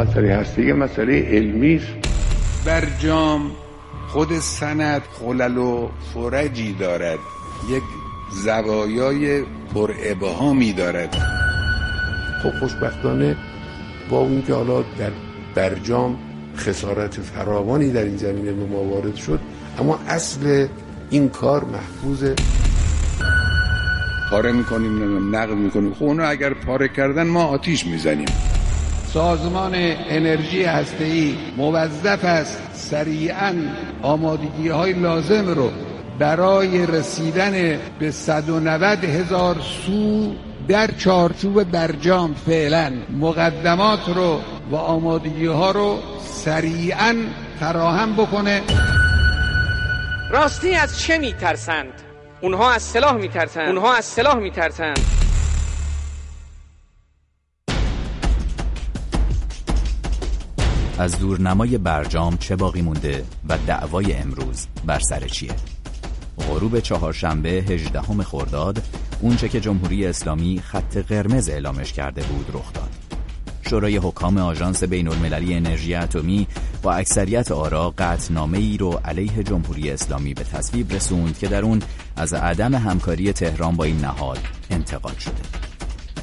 مسئله هستی مسئله علمی است. برجام خود سند خلل و فرجی دارد. یک زوایای پر ابهامی دارد. خب خوشبختانه با اون که حالا در برجام خسارت فراوانی در این زمینه به ما وارد شد اما اصل این کار محفوظه پاره می‌کنیم نقل می‌کنیم. خب اونو اگر پاره کردن ما آتیش می‌زنیم. سازمان انرژی هسته‌ای موظف است سریعا آمادگی های لازم رو برای رسیدن به 190 هزار سو در چارچوب برجام فعلا مقدمات رو و آمادگی ها رو سریعا فراهم بکنه. راستی از چه میترسند؟ اونها از سلاح میترسند. اونها از سلاح میترسند. از دورنمای برجام چه باقی مونده و دعوای امروز بر سر چیه؟ غروب چهارشنبه 18 خرداد اونچه که جمهوری اسلامی خط قرمز اعلامش کرده بود رخ داد. شورای حکام آژانس بین المللی انرژی اتمی با اکثریت آرا قطعنامه ای رو علیه جمهوری اسلامی به تصویب رسوند که در اون از عدم همکاری تهران با این نهاد انتقاد شده.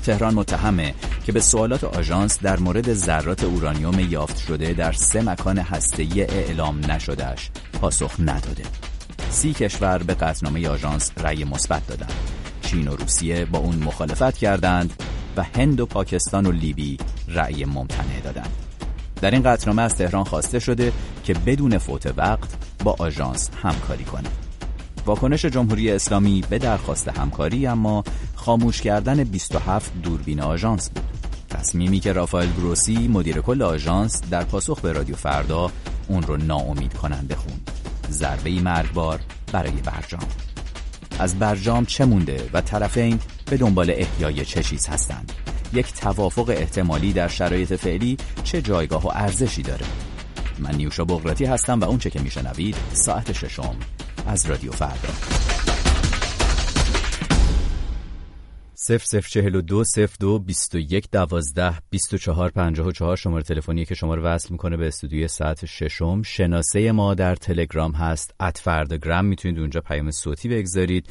تهران متهمه که به سوالات آژانس در مورد ذرات اورانیوم یافت شده در سه مکان هسته‌ای اعلام نشدهش پاسخ نداده. سی کشور به قطعنامه آژانس رأی مثبت دادند چین و روسیه با اون مخالفت کردند و هند و پاکستان و لیبی رأی ممتنع دادند در این قطعنامه از تهران خواسته شده که بدون فوت وقت با آژانس همکاری کنه. واکنش جمهوری اسلامی به درخواست همکاری اما خاموش کردن 27 دوربین آژانس بود. تصمیمی که رافائل گروسی مدیر کل آژانس در پاسخ به رادیو فردا اون رو ناامید کننده خوند. ضربه مرگبار برای برجام. از برجام چه مونده و طرفین به دنبال احیای چه چیز هستند؟ یک توافق احتمالی در شرایط فعلی چه جایگاه و ارزشی داره؟ من نیوشا بغراتی هستم و اونچه که میشنوید ساعت ششم. از رادیو فردا. صفر صفر چهل و دو صفر دو بیست و یک دوازده بیست و چهار پنجاه و چهار. شماره تلفنی که شما رو وصل می‌کنه به استودیوی ساعت ششم. شناسه ما در تلگرام هست ات فرداگرام می‌تونید اونجا پیام صوتی بگذارید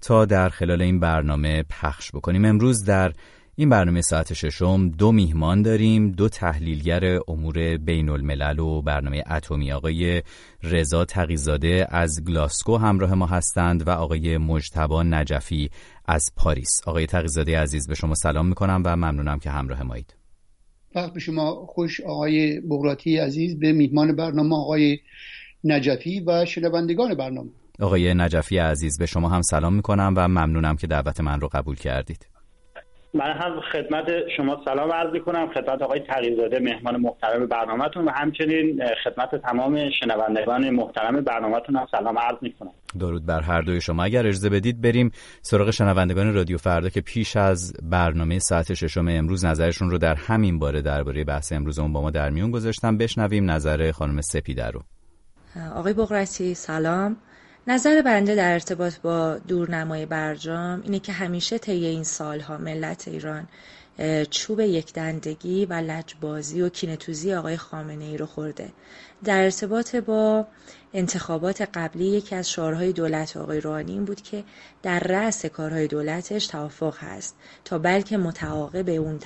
تا در خلال این برنامه پخش بکنیم. امروز در این برنامه ساعت ششم دو میهمان داریم دو تحلیلگر امور بین الملل و برنامه اتمی آقای رضا تقیزاده از گلاسکو همراه ما هستند و آقای مجتبا نجفی از پاریس. آقای تقیزاده عزیز به شما سلام می‌کنم و ممنونم که همراه مایید. وقت به شما خوش آقای بغراتی عزیز به میهمان برنامه آقای نجفی و شنوندگان برنامه. آقای نجفی عزیز به شما هم سلام می‌کنم و ممنونم که دعوت من رو قبول کردید. من هم خدمت شما سلام عرض کنم خدمت آقای تقیزاده مهمان محترم برنامهتون و همچنین خدمت تمام شنوندگان محترم برنامهتون هم سلام عرض کنم درود بر هر دوی شما. اگر اجازه بدید بریم سراغ شنوندگان رادیو فردا که پیش از برنامه ساعت ششم امروز نظرشون رو در همین باره درباره بحث امروزمون با ما در میون گذاشتم بشنویم نظر خانم سپیده رو. آقای بغرتی سلام. نظر بنده در ارتباط با دورنمای برجام اینه که همیشه طی این سالها ملت ایران چوب یک دندگی و لجبازی و کینتوزی آقای خامنه ای رو خورده. در ارتباط با انتخابات قبلی یکی از شعارهای دولت آقای روحانی این بود که در رأس کارهای دولتش توافق هست تا بلکه متعاقب اون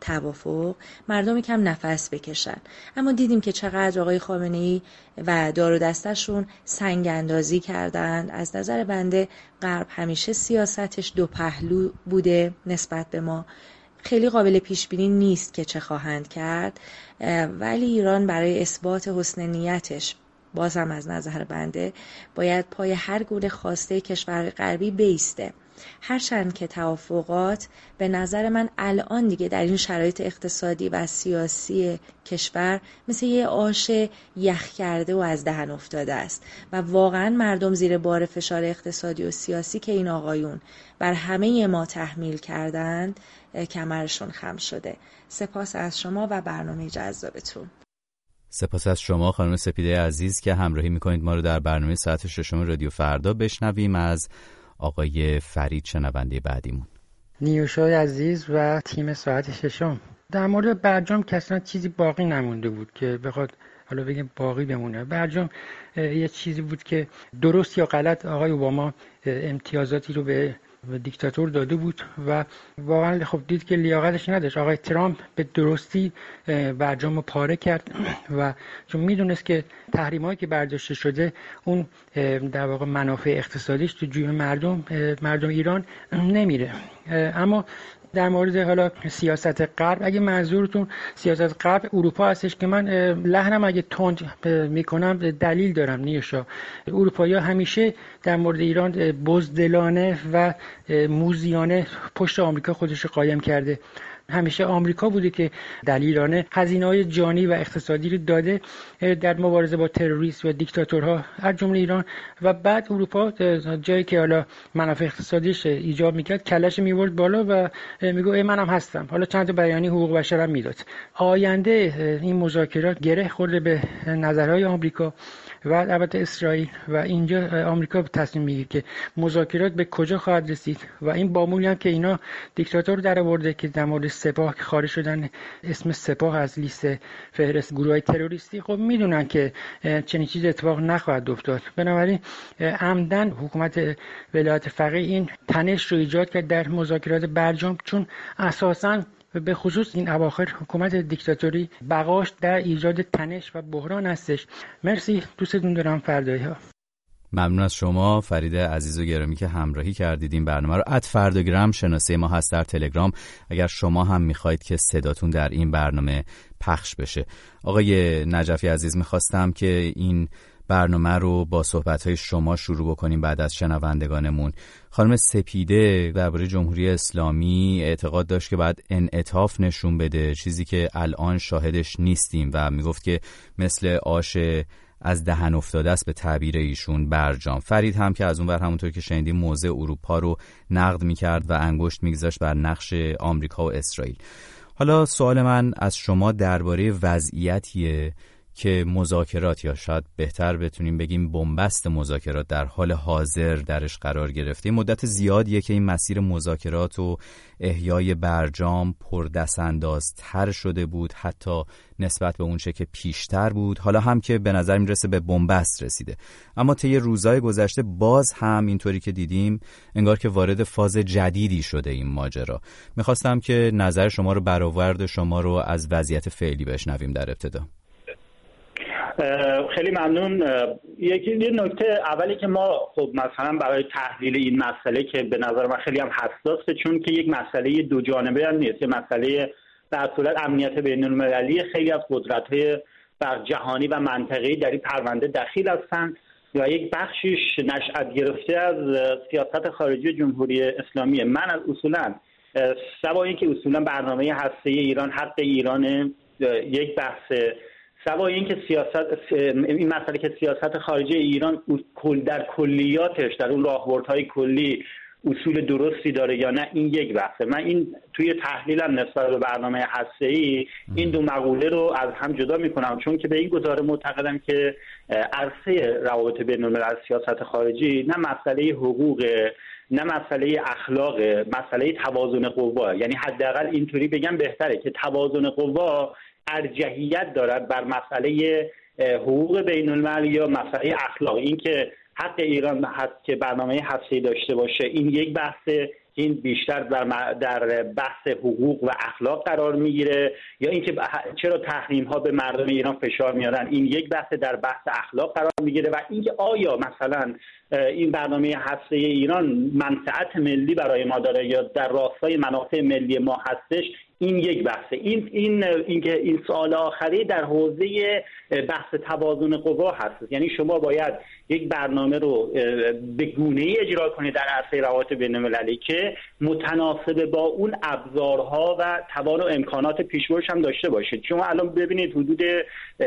توافق مردم کم نفس بکشن. اما دیدیم که چقدر آقای خامنه ای و دار و دستشون سنگ اندازی کردند از نظر بنده غرب همیشه سیاستش دو پهلو بوده نسبت به ما. خیلی قابل پیش بینی نیست که چه خواهند کرد ولی ایران برای اثبات حسن نیتش بازم از نظر بنده باید پای هر گونه خواسته کشور غربی بیسته. هرچند که توافقات به نظر من الان دیگه در این شرایط اقتصادی و سیاسی کشور مثل یه آش یخ کرده و از دهن افتاده است. و واقعا مردم زیر بار فشار اقتصادی و سیاسی که این آقایون بر همه ما تحمیل کردند کمرشون خم شده. سپاس از شما و برنامه جذابتون. سپاس از شما خانم سپیده عزیز که همراهی می‌کنید. ما رو در برنامه ساعت ششم رادیو فردا بشنویم از آقای فرید شنونده بعدیمون. نیوشای عزیز و تیم ساعت ششم. در مورد برجام که چیزی باقی نمونده بود که بخواد حالا بگیم باقی بمونه. برجام یه چیزی بود که درست یا غلط آقای اوباما امتیازاتی رو به دیکتاتور داده بود و واقعا خب دید که لیاقتش نداشت. آقای ترامپ به درستی برجام پاره کرد و چون می‌دونست که تحریم که برداشته شده اون در واقع منافع اقتصادیش تو جیب مردم مردم ایران نمیره. اما در مورد حالا سیاست غرب اگه منظورتون سیاست غرب اروپا هستش که من لحنم اگه تند می‌کنم دلیل دارم نیوشا اروپایی همیشه در مورد ایران بزدلانه و موزیانه پشت آمریکا خودش قایم کرده. همیشه آمریکا بوده که دلیرانه هزینه های جانی و اقتصادی رو داده در مبارزه با تروریست و دیکتاتورها از جمله ایران. و بعد اروپا جایی که حالا منافع اقتصادیش ایجاب می‌کرد کلش میورد بالا و میگو ای منم هستم. حالا چند بیانی حقوق بشر هم می‌داد. آینده این مذاکرات گره خورده به نظرهای آمریکا. و البته اسرائیل و اینجا آمریکا تصمیم می‌گیره که مذاکرات به کجا خواهد رسید و این بامولی هم که اینا دیکتاتور در آورده که در مورد سپاه خارج شدن اسم سپاه از لیست فهرست گروه تروریستی خب می‌دونن که چنین چیز اتفاق نخواهد افتاد. بنابراین عمدن حکومت ولایت فقیه این تنش رو ایجاد کرد در مذاکرات برجام چون اساسا به خصوص این اواخر حکومت دیکتاتوری بقاش در ایجاد تنش و بحران هستش. مرسی دوستتون دارم فردایی ها ممنون از شما فرید عزیز و گرامی که همراهی کردید این برنامه رو. اد فردوگرام شناسه ما هست در تلگرام. اگر شما هم می‌خواید که صداتون در این برنامه پخش بشه. آقای نجفی عزیز می‌خواستم که این برنامه رو با صحبت شما شروع بکنیم بعد از شنوندگانمون. خانم سپیده درباره جمهوری اسلامی اعتقاد داشت که بعد انعطاف نشون بده چیزی که الان شاهدش نیستیم و می‌گفت که مثل آش از دهن افتاده است به تعبیر ایشون برجام. فرید هم که از اون بر همونطور که شنیدیم موضع اروپا رو نقد می‌کرد و انگشت میگذاشت بر نقش آمریکا و اسرائیل. حالا سوال من از شما درباره وضعیتیه. که مذاکرات یا شاید بهتر بتونیم بگیم بنبست مذاکرات در حال حاضر درش قرار گرفته. مدت زیادیه که این مسیر مذاکرات و احیای برجام پردست تر شده بود حتی نسبت به اونچه که پیشتر بود. حالا هم که به نظر می‌رسه به بنبست رسیده. اما طی روزهای گذشته باز هم اینطوری که دیدیم انگار که وارد فاز جدیدی شده این ماجرا. می‌خواستم که نظر شما رو برآورد شما رو از وضعیت فعلی بشنویم در ابتدا. خیلی ممنون. یکی یه نکته اولی که ما خب مثلا برای تحلیل این مسئله که به نظر من خیلی هم حساسه چون که یک مسئله دو جانبه هم نیست. یه مسئله در صورت امنیت بین المللی خیلی از قدرت های بر جهانی و منطقه‌ای در این پرونده دخیل هستند یا یک بخشیش نشأت گرفته از سیاست خارجی جمهوری اسلامی. من از اصولا سوا اینکه اصولا برنامه هسته ایران حق ایران یک بحث سوای اینکه سیاست این مسئله که سیاست خارجی ایران کل در کلیاتش در اون راهبردهای کلی اصول درستی داره یا نه این یک بحثه. من این توی تحلیلم نسبت به برنامه هسته ای این دو مقوله رو از هم جدا می‌کنم چون که به این گزاره معتقدم که عرصه روابط بین الملل سیاست خارجی نه مسئله حقوق نه مسئله اخلاق مسئله توازن قوا. یعنی حداقل اینطوری بگم بهتره که توازن قوا ارجحیت دارد بر مسئله حقوق بین الملل یا مسئله اخلاق. اینکه حق ایران هست که برنامه هستی داشته باشه این یک بحث این بیشتر در, در بحث حقوق و اخلاق قرار می‌گیره. یا اینکه چرا تحریم ها به مردم ایران فشار میارن این یک بحث در بحث اخلاق قرار می‌گیره و اینکه آیا مثلا این برنامه هسته ایران منفعت ملی برای ما داره یا در راستای منافع ملی ما هستش این یک بحثه. این این اینکه این سوال آخری در حوزه بحث توازن قوا هست. یعنی شما باید یک برنامه رو به گونه ای اجرا کنید در عرصه روابط بین المللی که متناسب با اون ابزارها و توان و امکانات پیشبرش هم داشته باشید شما الان ببینید حدود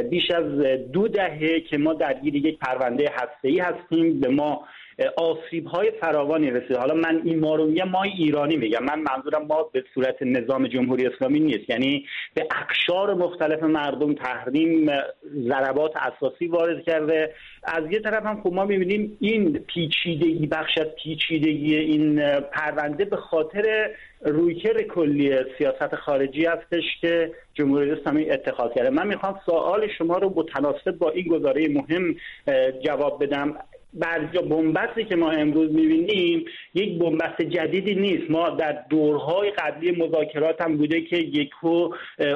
بیش از دو دهه که ما درگیر یک پرونده هسته‌ای هستیم. به ما آسیب های فراوانی رسید حالا من این ما رو میگم ما ایرانی میگم. من منظورم ما به صورت نظام جمهوری اسلامی نیست. یعنی به اقشار مختلف مردم تحریم ضربات اساسی وارد کرده. از یه طرف هم خب ما می‌بینیم این پیچیدگی بخش از پیچیدگی این پرونده به خاطر رویکرد کلی سیاست خارجی هستش که جمهوری اسلامی اتخاذ کرده. من می‌خوام سوال شما رو متناسب با این گزاره مهم جواب بدم. برجا بنبستی که ما امروز می‌بینیم یک بنبست جدیدی نیست. ما در دورهای قبلی مذاکرات هم بوده که یکو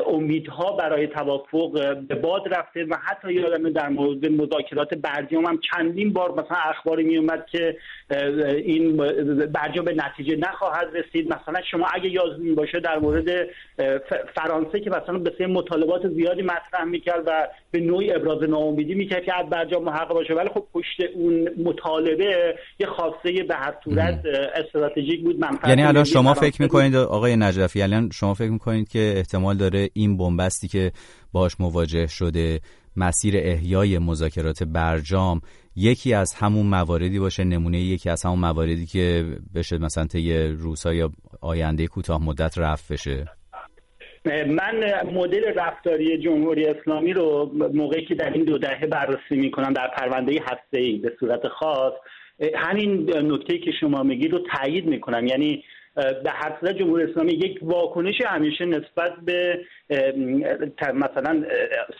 امیدها برای توافق به باد رفته و حتی یادم در مورد مذاکرات برجام هم چندین بار مثلا اخباری میومد که این برجام به نتیجه نخواهد رسید. مثلا شما اگه یادتون باشه در مورد فرانسه که مثلا به مطالبات زیادی مطرح می‌کرد و به نوعی ابراز ناامیدی می‌کرد که از برجام محقق باشه. ولی خب پشت اون مطالبه یه خواسته به هر صورت استراتژیک بود. یعنی الان شما فکر می‌کنید آقای نجفی الان شما فکر می‌کنید که احتمال داره این بنبستی که باش مواجه شده مسیر احیای مذاکرات برجام یکی از همون مواردی باشه نمونه یکی از همون مواردی که بشه مثلا طی روزهای یا آینده کوتاه مدت رفت بشه؟ من مدل رفتاری جمهوری اسلامی رو موقعی که در این دو دهه بررسی می‌کنم در پرونده هسته ای به صورت خاص همین نکته که شما میگید رو تایید می‌کنم. یعنی به هر صورت جمهوری اسلامی یک واکنش همیشه نسبت به مثلا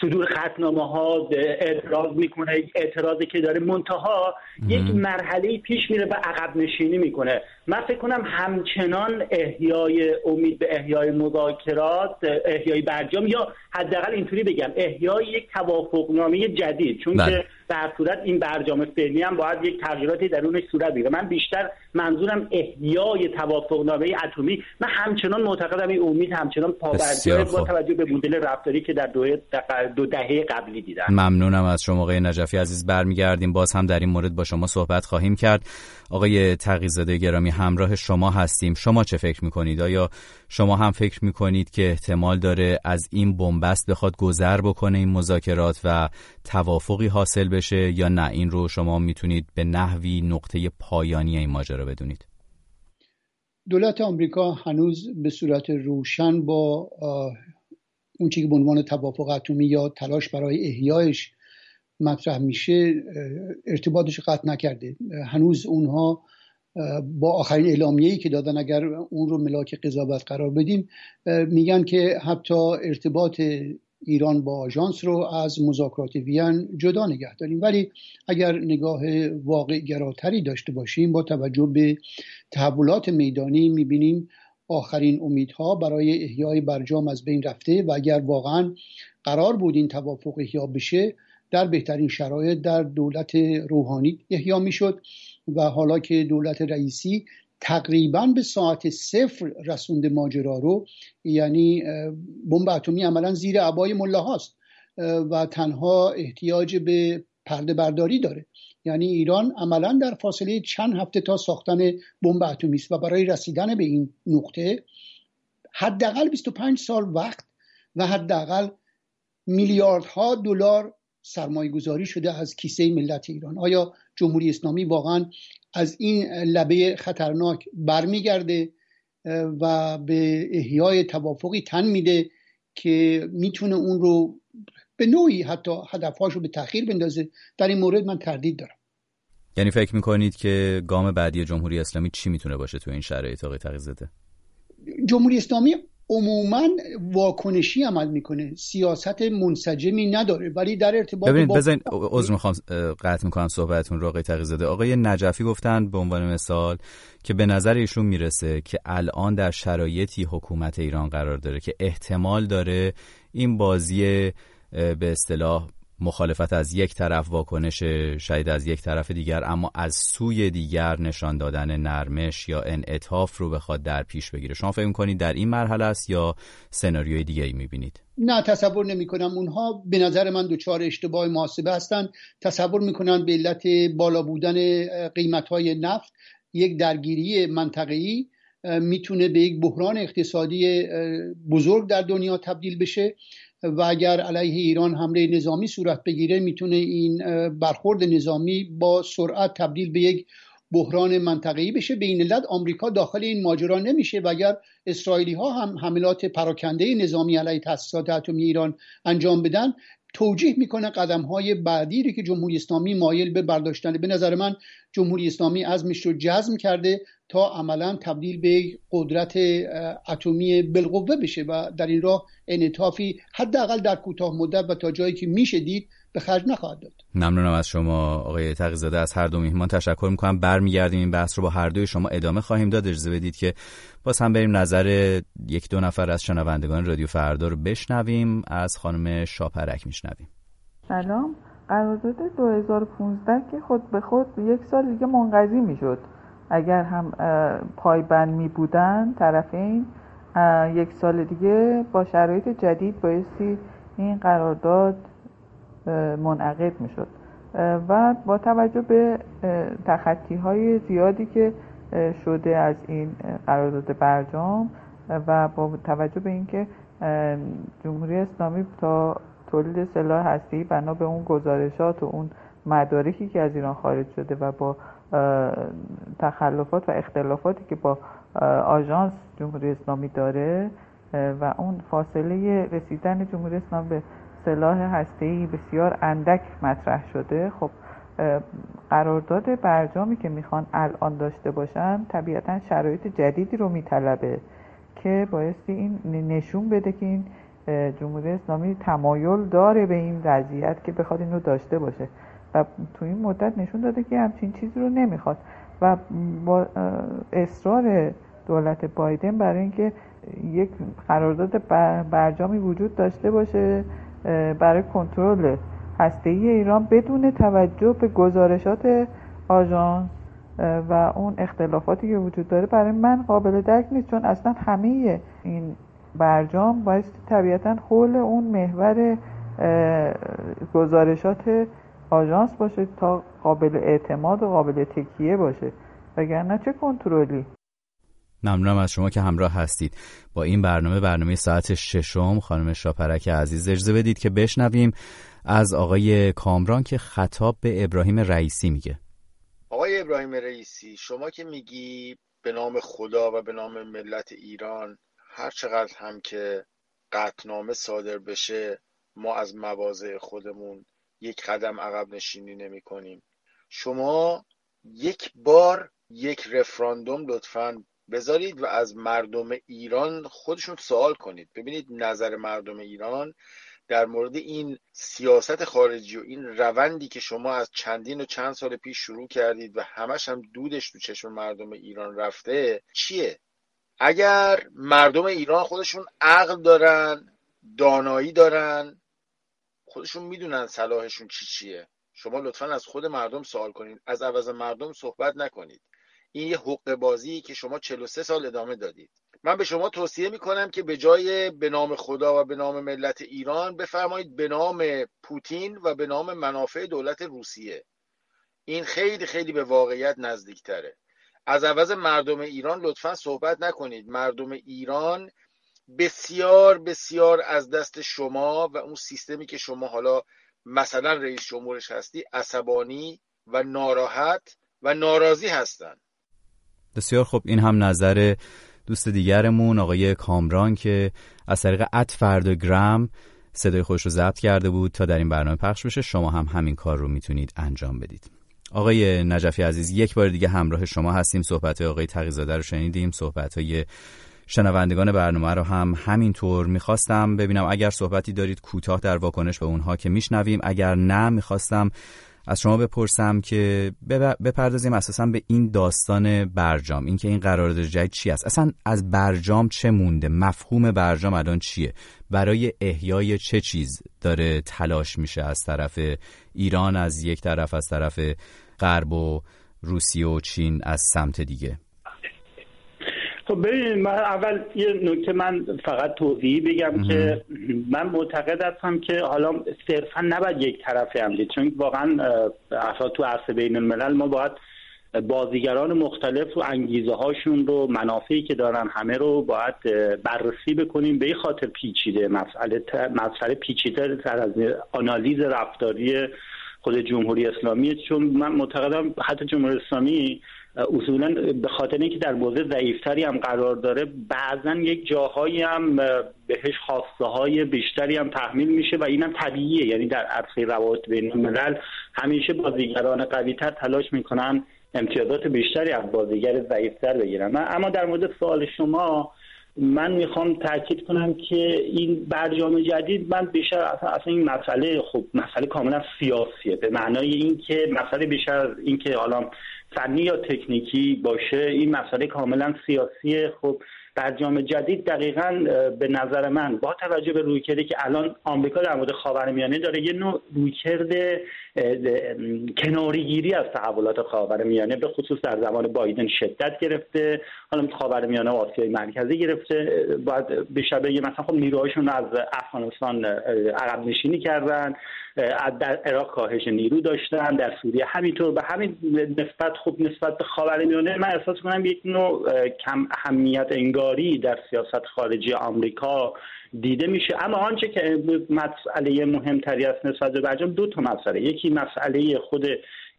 صدور خطنامه ها اعتراض می‌کنه اعتراضی که داره منتها یک مرحله پیش میره و عقب نشینی می‌کنه. من فکر کنم همچنان احیای امید به احیای مذاکرات احیای برجام یا حداقل اینطوری بگم احیای یک توافقنامه جدید. چون بله. که در صورت این برجام فعلی هم باید یک تغییراتی درونش صورت بگیره. من بیشتر منظورم احیای توافقنامه اتمی. من همچنان معتقدم این امید همچنان پابرجای با توجه به مدل رفتاری که در دو, دو دهه قبلی دیدم. ممنونم از شما آقای نجفی عزیز. برمیگردیم. باز هم در این مورد با شما صحبت خواهیم کرد. آقای تقیزاده گرامی همراه شما هستیم. شما چه فکر می‌کنید؟ آیا شما هم فکر می‌کنید که احتمال داره از این بنبست بخواد گذر بکنه این مذاکرات و توافقی حاصل بشه یا نه؟ این رو شما می‌تونید به نحوی نقطه پایانی این ماجرا بدونید. دولت آمریکا هنوز به صورت روشن با اون چیزی که به عنوان توافق اتمی یا تلاش برای احیایش مطرح میشه ارتباطش قطع نکرده. هنوز اونها با آخرین اعلامیه‌ای که دادن اگر اون رو ملاک قضاوت قرار بدیم میگن که حتی ارتباط ایران با آژانس رو از مذاکرات وین جدا نگه داریم. ولی اگر نگاه واقع گراتری داشته باشیم با توجه به تحولات میدانی می‌بینیم آخرین امیدها برای احیای برجام از بین رفته و اگر واقعا قرار بود این توافق احیا بشه در بهترین شرایط در دولت روحانی احیا می‌شد و حالا که دولت رئیسی تقریبا به ساعت صفر رسوند ماجرا رو یعنی بمب اتمی عملا زیر عبای مله هاست و تنها احتیاج به پرده برداری داره. یعنی ایران عملا در فاصله چند هفته تا ساختن بمب اتمی است و برای رسیدن به این نقطه حداقل 25 سال وقت و حداقل میلیاردها دلار سرمایه گذاری شده از کیسه ملت ایران. آیا جمهوری اسلامی واقعا از این لبه خطرناک برمیگرده و به احیای توافقی تن میده که می‌تونه اون رو به نوعی حتی هدفهاش رو به تاخیر بندازه. در این مورد من تردید دارم. یعنی فکر می‌کنید که گام بعدی جمهوری اسلامی چی می‌تونه باشه تو این شرایط آقای تقیزاده؟ جمهوری اسلامی عموما واکنشی عمل می‌کنه. سیاست منسجمی نداره ولی در ارتباط ببینید با... بزنید عذر می‌خوام قطع می‌کنم صحبتتون رو آقای تقیزاده. آقای نجفی گفتن به عنوان مثال که به نظر ایشون می‌رسه که الان در شرایطی حکومت ایران قرار داره که احتمال داره این بازی به اصطلاح مخالفت از یک طرف واکنش شاید از یک طرف دیگر اما از سوی دیگر نشان دادن نرمش یا انعطاف رو بخواد در پیش بگیره. شما فکر می‌کنید در این مرحله است یا سناریوی دیگه ای می‌بینید؟ نه تصور نمی کنم اونها به نظر من دچار اشتباه محاسبه هستند. تصور می‌کنن به علت بالا بودن قیمت های نفت یک درگیری منطقه‌ای می‌تونه به یک بحران اقتصادی بزرگ در دنیا تبدیل بشه. و اگر علیه ایران حمله نظامی صورت بگیره می‌تونه این برخورد نظامی با سرعت تبدیل به یک بحران منطقه‌ای بشه. به این علت آمریکا داخل این ماجرا نمیشه و اگر اسرائیلی ها هم حملات پراکنده نظامی علیه تاسیسات اتمی ایران انجام بدن توجیه می‌کنه قدم های بعدی رو که جمهوری اسلامی مایل به برداشتن به نظر من جمهوری اسلامی ازمش رو جزم کرده تا عملا تبدیل به قدرت اتمی بالقوه بشه و در این راه انعطافی حداقل در کوتاه مدت و تا جایی که میشه دید به خرج نخواهد داد. ممنونم از شما آقای تقیزاده. از هر دو میهمان تشکر می‌کنم. برمیگردیم این بحث رو با هر دوی. شما ادامه خواهیم داد. اجازه بدید که باز هم بریم نظر یک دو نفر از شنوندگان رادیو فردا رو بشنویم. از خانم شاپرک میشنویم. سلام. قرارداد 2015 که خود به خود یک سال دیگه منقضی می‌شد. اگر هم پایبند می بودن طرفین یک سال دیگه با شرایط جدید بایستی این قرارداد منعقد می شد و با توجه به تخطی های زیادی که شده از این قرارداد برجام و با توجه به اینکه جمهوری اسلامی تا تولید سلاح هستی بنا به اون گزارشات و اون مدارکی که از ایران خارج شده و با تخلفات و اختلافاتی که با آژانس جمهوری اسلامی داره و اون فاصله رسیدن جمهوری اسلامی به سلاح هسته‌ای بسیار اندک مطرح شده. خب قرارداد برجامی که می‌خوان الان داشته باشن طبیعتا شرایط جدیدی رو میطلبه که بایستی این نشون بده که این جمهوری اسلامی تمایل داره به این وضعیت که بخواد این رو داشته باشه. و تو این مدت نشون داده که همچین چیزی رو نمی‌خواد و با اصرار دولت بایدن برای اینکه یک قرارداد برجامی وجود داشته باشه برای کنترل هسته ایران بدون توجه به گزارشات آژانس و اون اختلافاتی که وجود داره برای من قابل درک نیست. چون اصلا همه این برجام باید طبیعتا حول اون محور گزارشات آژانس باشه تا قابل اعتماد و قابل تکیه باشه. وگرنه چه کنترلی؟ ممنونم از شما که همراه هستید. با این برنامه برنامه ساعت ششم خانم شاپرک عزیز اجازه بدید که بشنویم از آقای کامران که خطاب به ابراهیم رئیسی میگه. آقای ابراهیم رئیسی شما که میگی به نام خدا و به نام ملت ایران هر چقدر هم که قطنامه صادر بشه ما از مواضع خودمون یک قدم عقب نشینی نمی کنیم. شما یک بار یک رفراندوم لطفا بذارید و از مردم ایران خودشون سوال کنید. ببینید نظر مردم ایران در مورد این سیاست خارجی و این روندی که شما از چندین و چند سال پیش شروع کردید و همش هم دودش تو چشم مردم ایران رفته چیه؟ اگر مردم ایران خودشون عقل دارن دانایی دارن خودشون می‌دونن صلاحشون چی چیه. شما لطفا از خود مردم سوال کنید از عوض مردم صحبت نکنید. این یه حق بازی که شما 43 سال ادامه دادید. من به شما توصیه می‌کنم که به جای به نام خدا و به نام ملت ایران بفرمایید به نام پوتین و به نام منافع دولت روسیه. این خیلی خیلی به واقعیت نزدیکتره. از عوض مردم ایران لطفا صحبت نکنید. مردم ایران بسیار بسیار از دست شما و اون سیستمی که شما حالا مثلا رئیس جمهورش هستی عصبانی و ناراحت و ناراضی هستند بسیار خب این هم نظر دوست دیگرمون آقای کامران که از طریق ات فردوگرام صدای خودش رو ضبط کرده بود تا در این برنامه پخش بشه. شما هم همین کار رو می‌تونید انجام بدید. آقای نجفی عزیز یک بار دیگه همراه شما هستیم. صحبت آقای تقیزاده رو شنیدیم. صحبت های شنوندگان برنامه رو هم همینطور می‌خواستم ببینم. اگر صحبتی دارید کوتاه در واکنش به اونها که میشنویم اگر نه می‌خواستم از شما بپرسم که بپردازیم اساسا به این داستان برجام. اینکه این قرارداد جدید چی است؟ اصلا از برجام چه مونده؟ مفهوم برجام الان چیه؟ برای احیای چه چیز داره تلاش میشه از طرف ایران از یک طرف از طرف غرب و روسیه و چین از سمت دیگه؟ خب ببینید من اول یه نکته من فقط توضیحی بگم که من معتقد هستم که حالا صرفا نباید یک طرفه هم چون واقعا افراد تو عرصه بین الملل ما باید بازیگران مختلف و انگیزه هاشون رو منافعی که دارن همه رو باید بررسی بکنیم. به این خاطر پیچیده مسئله مسئله پیچیده تر از آنالیز رفتاری خود جمهوری اسلامی. چون من معتقدم حتی جمهوری اسلامی اصولا به خاطر اینکه در موضع ضعیفتری هم قرار داره بعضا یک جاهایی هم بهش خواسته های بیشتری هم تحمیل میشه و اینم طبیعیه. یعنی در عرصه روابط بین الملل همیشه بازیگران قوی تر تلاش می‌کنن امتیازات بیشتری از بازیگر ضعیفتر بگیرن. اما در مورد سوال شما من می‌خوام تاکید کنم که این برجام جدید من بیشتر اصلا, اصلا این مسئله خب مسئله کاملا سیاسیه به معنای اینکه مسئله بیشتر از اینکه حالا فنی یا تکنیکی باشه این مسئله کاملا سیاسیه خب برجام جدید دقیقا به نظر من با توجه به رویکردی که الان آمریکا در مورد خاورمیانه داره یه نوع رویکرد کناریگیری از تحولات خاورمیانه به خصوص در زمان بایدن شدت گرفته. حالا خاورمیانه و آسیای مرکزی گرفته. باید بیشتر بگه مثلا خب نیروهاشون از افغانستان عقب نشینی کردن در عراق کاهش نیرو داشتن در سوریه همینطور. به همین نسبت خوب نسبت به خاورمیانه من احساس کنم یک نوع کم اهمیت انگاری در سیاست خارجی آمریکا دیده میشه. اما آنچه که مسئله مهمتری است نسبت به برجام دو تا مسئله. یکی مسئله خود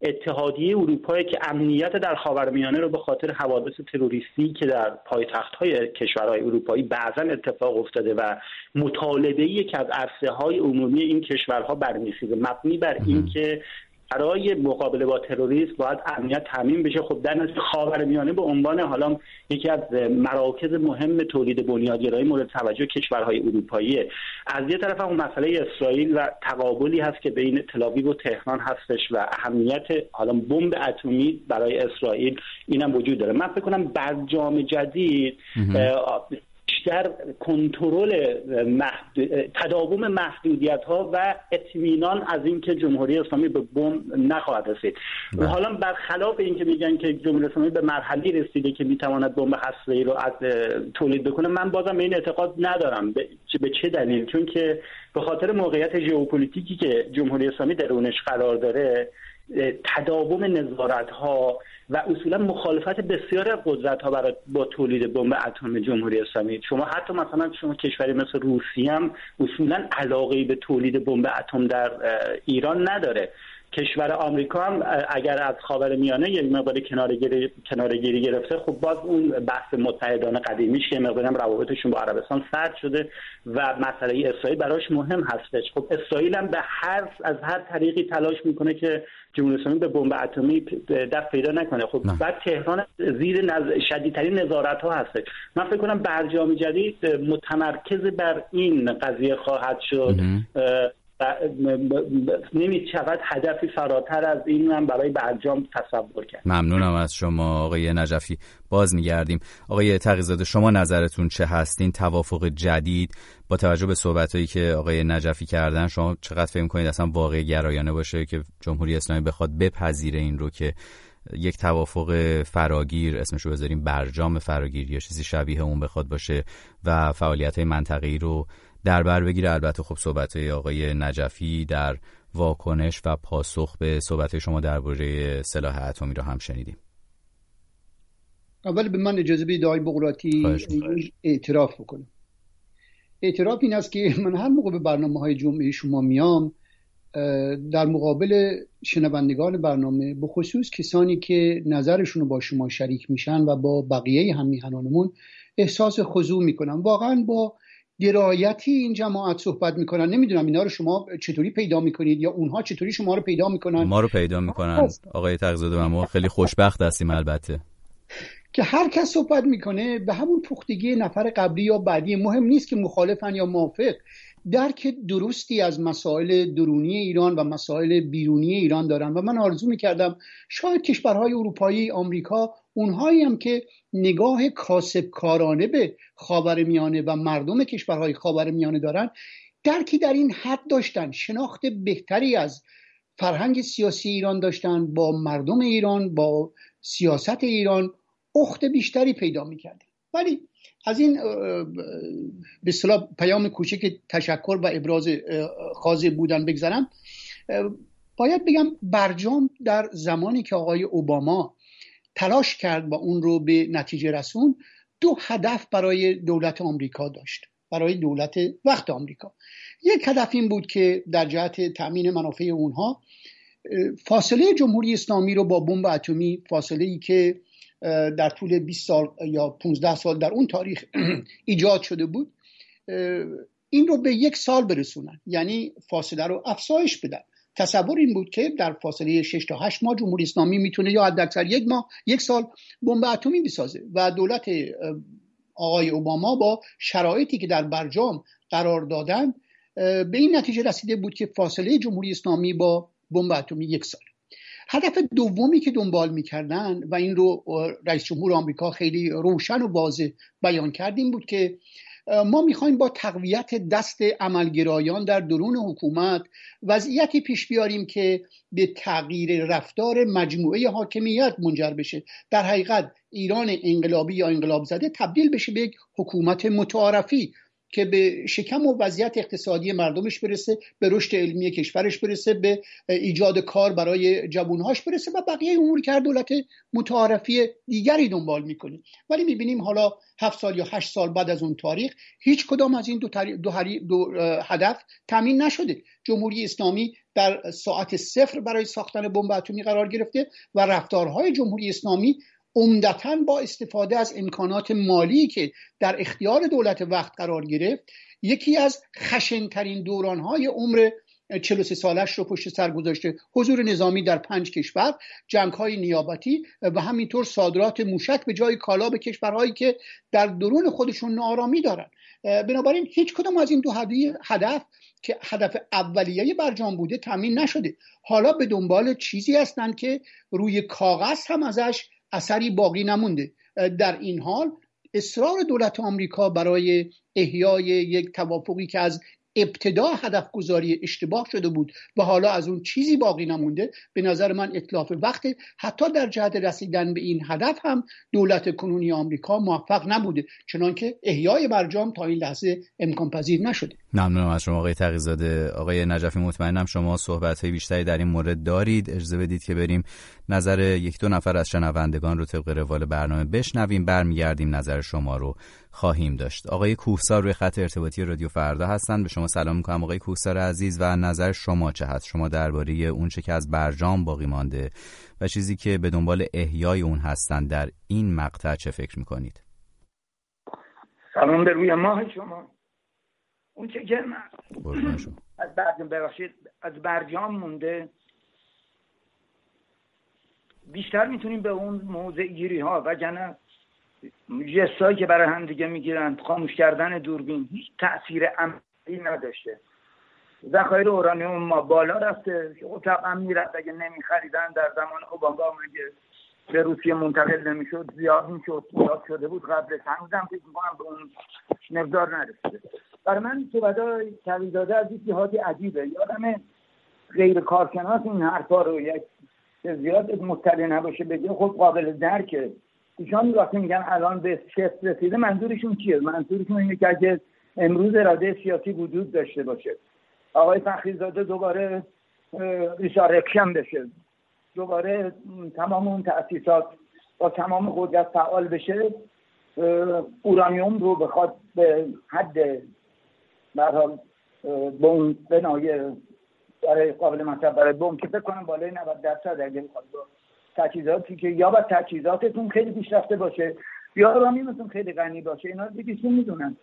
اتحادیه اروپا که امنیت در خاورمیانه رو به خاطر حوادث تروریستی که در پایتخت های کشورهای اروپایی بعضا اتفاق افتاده و مطالبه ای که از عرصه های عمومی این کشورها برمیخیزه مبنی بر اینکه برای مقابله با تروریسم باید امنیت تامین بشه. خب در نتیجه خاورمیانه به عنوان حالا یکی از مراکز مهم تولید بنیادگرایی مورد توجه کشورهای اروپایی از یه طرف اون مسئله اسرائیل و تقابلی هست که بین تلاویو و تهران هستش و اهمیت حالا بمب اتمی برای اسرائیل اینم وجود داره. من فکر کنم برجام جدید بیشتر کنترل تداوم محدودیت ها و اطمینان از اینکه جمهوری اسلامی به بم نخواهد رسید. و بله. حالا برخلاف اینکه میگن که جمهوری اسلامی به مرحله رسیده که می‌تواند بمب ای رو از تولید بکنه من بازم به این اعتقاد ندارم. به چه دلیل؟ چون که به خاطر موقعیت ژئوپلیتیکی که جمهوری اسلامی درونش قرار داره تداوم نظارت ها و اصولا مخالفت بسیاری از قدرت ها برای با تولید بمب اتم جمهوری اسلامی. شما حتی مثلا شما کشوری مثل روسیه هم اصولا علاقه به تولید بمب اتم در ایران نداره. کشور آمریکا هم اگر از خاور میانه یک مقدار کنارگیری گرفته خب باز اون بحث متحدان قدیمیش که مقدارم روابطشون با عربستان سرد شده و مسئله اسرائیل براش مهم هستش. خب اسرائیل هم به هر از هر طریقی تلاش می‌کنه که جمهوری اسلامی به بمب اتمی دست پیدا نکنه. خب بعد تهران زیر نز... شدیدترین نظارت ها هستش. من فکر کنم برجام جدید متمرکز بر این قضیه خواهد شد. نمی شود هدفی فراتر از این هم برای برجام تصور کرد. ممنونم از شما آقای نجفی. باز میگردیم. آقای تقیزاده شما نظرتون چه هستین توافق جدید با توجه به صحبت که آقای نجفی کردن شما چقدر فکر کنید اصلا واقع گرایانه باشه که جمهوری اسلامی بخواد بپذیره این رو که یک توافق فراگیر اسمش رو بذاریم برجام فراگیر یا چیزی شبیه اون بخواد باشه و فعالیت های منطقی رو در بر بگیره. البته خب صحبت آقای نجفی در واکنش و پاسخ به صحبت شما درباره سلاح اتمی رو هم شنیدیم. اول به من اجازه بدید آقای بغراتی اعتراف بکنم. اعتراف این است که من هر موقع به برنامه های جمعه شما میام در مقابل شنوندگان برنامه به خصوص کسانی که نظرشون رو با شما شریک میشن و با بقیه هم میهنانمون احساس خضوع می‌کنم. واقعا با درایتی این جماعت صحبت می‌کنن. نمی‌دونم اینا رو شما چطوری پیدا می‌کنید یا اونها چطوری شما رو پیدا می‌کنن. ما رو پیدا می‌کنن. خب. آقای تغزاده و ما خیلی خوشبخت هستیم البته. که هر کس صحبت می‌کنه به همون پختگی نفر قبلی یا بعدی. مهم نیست که مخالفن یا موافق. درک درستی از مسائل درونی ایران و مسائل بیرونی ایران دارن. و من آرزو می‌کردم شاید کشورهای اروپایی آمریکا اونهایی هم که نگاه کاسبکارانه به خاور میانه و مردم کشورهای خاور میانه دارن درکی در این حد داشتن. شناخت بهتری از فرهنگ سیاسی ایران داشتن با مردم ایران با سیاست ایران اخت بیشتری پیدا می‌کردن. ولی از این به صلاح پیام کوچک تشکر و ابراز خاضه بودن بگذرم باید بگم برجام در زمانی که آقای اوباما تلاش کرد و اون رو به نتیجه رسون دو هدف برای دولت آمریکا داشت برای دولت وقت آمریکا. یک هدف این بود که در جهت تأمین منافع اونها فاصله جمهوری اسلامی رو با بمب اتمی فاصله ای که در طول 20 سال یا 15 سال در اون تاریخ ایجاد شده بود این رو به یک سال برسونن. یعنی فاصله رو افزایش بدن. تصور این بود که در فاصله 6 تا 8 ماه جمهوری اسلامی می‌تونه یا حداکثر یک ماه یک سال بمب اتمی بسازه و دولت آقای اوباما با شرایطی که در برجام قرار دادن به این نتیجه رسیده بود که فاصله جمهوری اسلامی با بمب اتمی یک سال. هدف دومی که دنبال می‌کردن و این رو رئیس جمهور آمریکا خیلی روشن و واضح بیان کردیم بود که ما می‌خوایم با تقویت دست عملگرایان در درون حکومت وضعیتی پیش بیاریم که به تغییر رفتار مجموعه حاکمیت منجر بشه. در حقیقت ایران انقلابی یا انقلاب زده تبدیل بشه به یک حکومت متعارفی. که به شکم و وضعیت اقتصادی مردمش برسه به رشد علمی کشورش برسه به ایجاد کار برای جوانهاش برسه و بقیه امور که دولت متعارفی دیگری دنبال می‌کنه. ولی می‌بینیم حالا هفت سال یا هشت سال بعد از اون تاریخ هیچ کدام از این دو, دو, دو هدف تامین نشده. جمهوری اسلامی در ساعت صفر برای ساختن بمب اتمی قرار گرفته و رفتارهای جمهوری اسلامی عمدتا با استفاده از امکانات مالی که در اختیار دولت وقت قرار گرفت یکی از خشنترین دورانهای عمر 43 سالش رو پشت سر گذاشته. حضور نظامی در پنج کشور جنگ های نیابتی و همینطور صادرات موشک به جای کالا به کشورهایی که در درون خودشون نارامی دارن. بنابراین هیچ کدام از این دو هدف که هدف اولیه برجام بوده تامین نشده. حالا به دنبال چیزی هستند که روی کاغذ هم ازش اثری باقی نمونده. در این حال اصرار دولت آمریکا برای احیای یک توافقی که از ابتدا هدف گذاری اشتباه شده بود و حالا از اون چیزی باقی نمونده به نظر من اطلاف وقت حتی در جهت رسیدن به این هدف هم دولت کنونی آمریکا موفق نبوده چنانکه احیای برجام تا این لحظه امکان پذیر نشده. ممنونم از شما آقای تقیزاده. آقای نجفی مطمئنم شما صحبت های بیشتری در این مورد دارید. اجازه بدید که بریم نظر یک دو نفر از شنوندگان رو طبق روال برنامه بشنویم. برمیگردیم نظر شما رو خواهیم داشت. آقای کوهسار روی خط ارتباطی رادیو فردا هستند. به شما سلام می‌کنم آقای کوهسار عزیز و نظر شما چه هست؟ شما درباره اونچه که از برجام باقی مانده و چیزی که به دنبال احیای اون هستند در این مقطع چه فکر می‌کنید؟ سلام به روی ماه شما. اون چه که از برجام از برجام مونده. بیشتر می‌تونیم به اون موضع گیری ها و جنه جستایی که برای هم دیگه می‌گیرن خاموش کردن دوربین هیچ تاثیر عملی نداشته. ذخایر اورانیوم ما بالا رفته اتاق هم می‌رفت اگه نمیخریدن در زمان اوباما مگه به روسیه منتقل نمی‌شد زیاد می‌شد زیاد شده بود قبل هنوزم فکر می‌کنم به اون مقدار نرسیده. برای من صحبتهای تویداده از یک جهاتی عجیبه. یادم غیر کارشناس این حرفا رو یک زیاد مطلع نباشه بگه خب قابل درکه. ایشان وقتی میگن الان به شفت رسیده منظورشون چیه؟ منظورشون اینه که اگه امروز اراده سیاسی وجود داشته باشه آقای فخریزاده دوباره ریسارکشن بشه دوباره تمام اون تاسیسات با تمام قدرت فعال بشه اورانیوم رو بخواد به حد برحال به اون بنای برای قابل مصرف برای بوم که فکر کنم بالای 90 درصد اگه بخواد تجهیزاتی که یا با تجهیزاتتون خیلی پیشرفته باشه یا اورانیومتون خیلی غنی باشه اینا دیگه می‌دونن.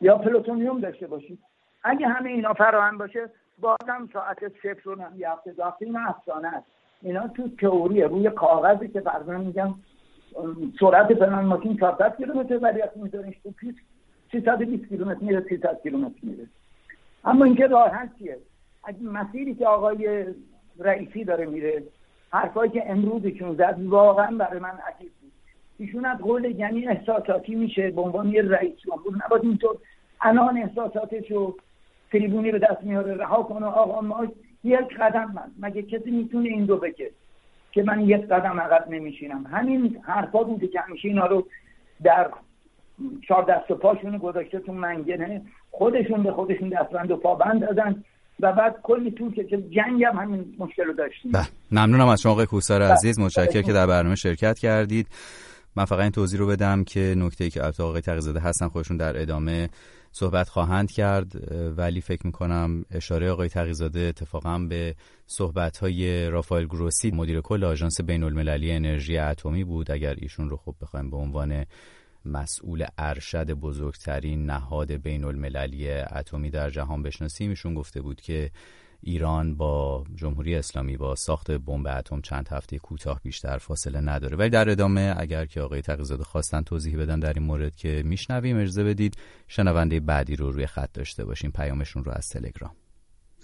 یا پلوتونیوم داشته باشید. اگه همه اینا فراهم باشه بازم ساعت صفر رو هم یه هفته دو افسانه است. اینا تو تئوریه روی کاغذی که فرضاً میگم سرعت فلان ماشین 400 کیلومتر ولی وقتی میذاریش تو پیش 320 کیلومتر میره 300 کیلومتر میره. اما اینکه راه چیه؟ اگه مسیری که آقای رئیسی داره میره حرفایی که امروزشون زد واقعا برای من عجیب بود. ایشون از قول یعنی احساساتی میشه به عنوان یه رئیس جمهور. نباید اینطور الان احساساتش رو تریبونی به دست میاره رها کنه. آقا ما یک قدم من مگه کسی می‌تونه این دو بگه که من یک قدم عقب نمیشینم؟ همین حرفا بوده که همیشه اینا رو در چهار دست و پاشون گذاشته تو منگنه. خودشون به خودشون دستبند و پابند دادن. و بعد کلی طول که جنگ هم همین مشکل رو داشتیم. بله. ممنونم از شما آقای کوسار بله. عزیز. متشکرم که در برنامه شرکت کردید. من فقط این توضیح رو بدم که نکته ای که البته آقای تقیزاده هستن خودشون در ادامه صحبت خواهند کرد. ولی فکر می‌کنم اشاره آقای تقیزاده اتفاقا به صحبت های رافائل گروسی مدیر کل آژانس بین المللی انرژی اتمی بود. اگر ایشون رو خوب بخوایم به عنوان مسئول ارشد بزرگترین نهاد بین المللی اتمی در جهان بشناسیم ایشون گفته بود که ایران با جمهوری اسلامی با ساخت بمب اتم چند هفته کوتاه بیشتر فاصله نداره. ولی در ادامه اگر که آقای تقیزاده خواستن توضیح بدن در این مورد که میشنویم اجازه بدید شنونده بعدی رو روی خط داشته باشیم. پیامشون رو از تلگرام.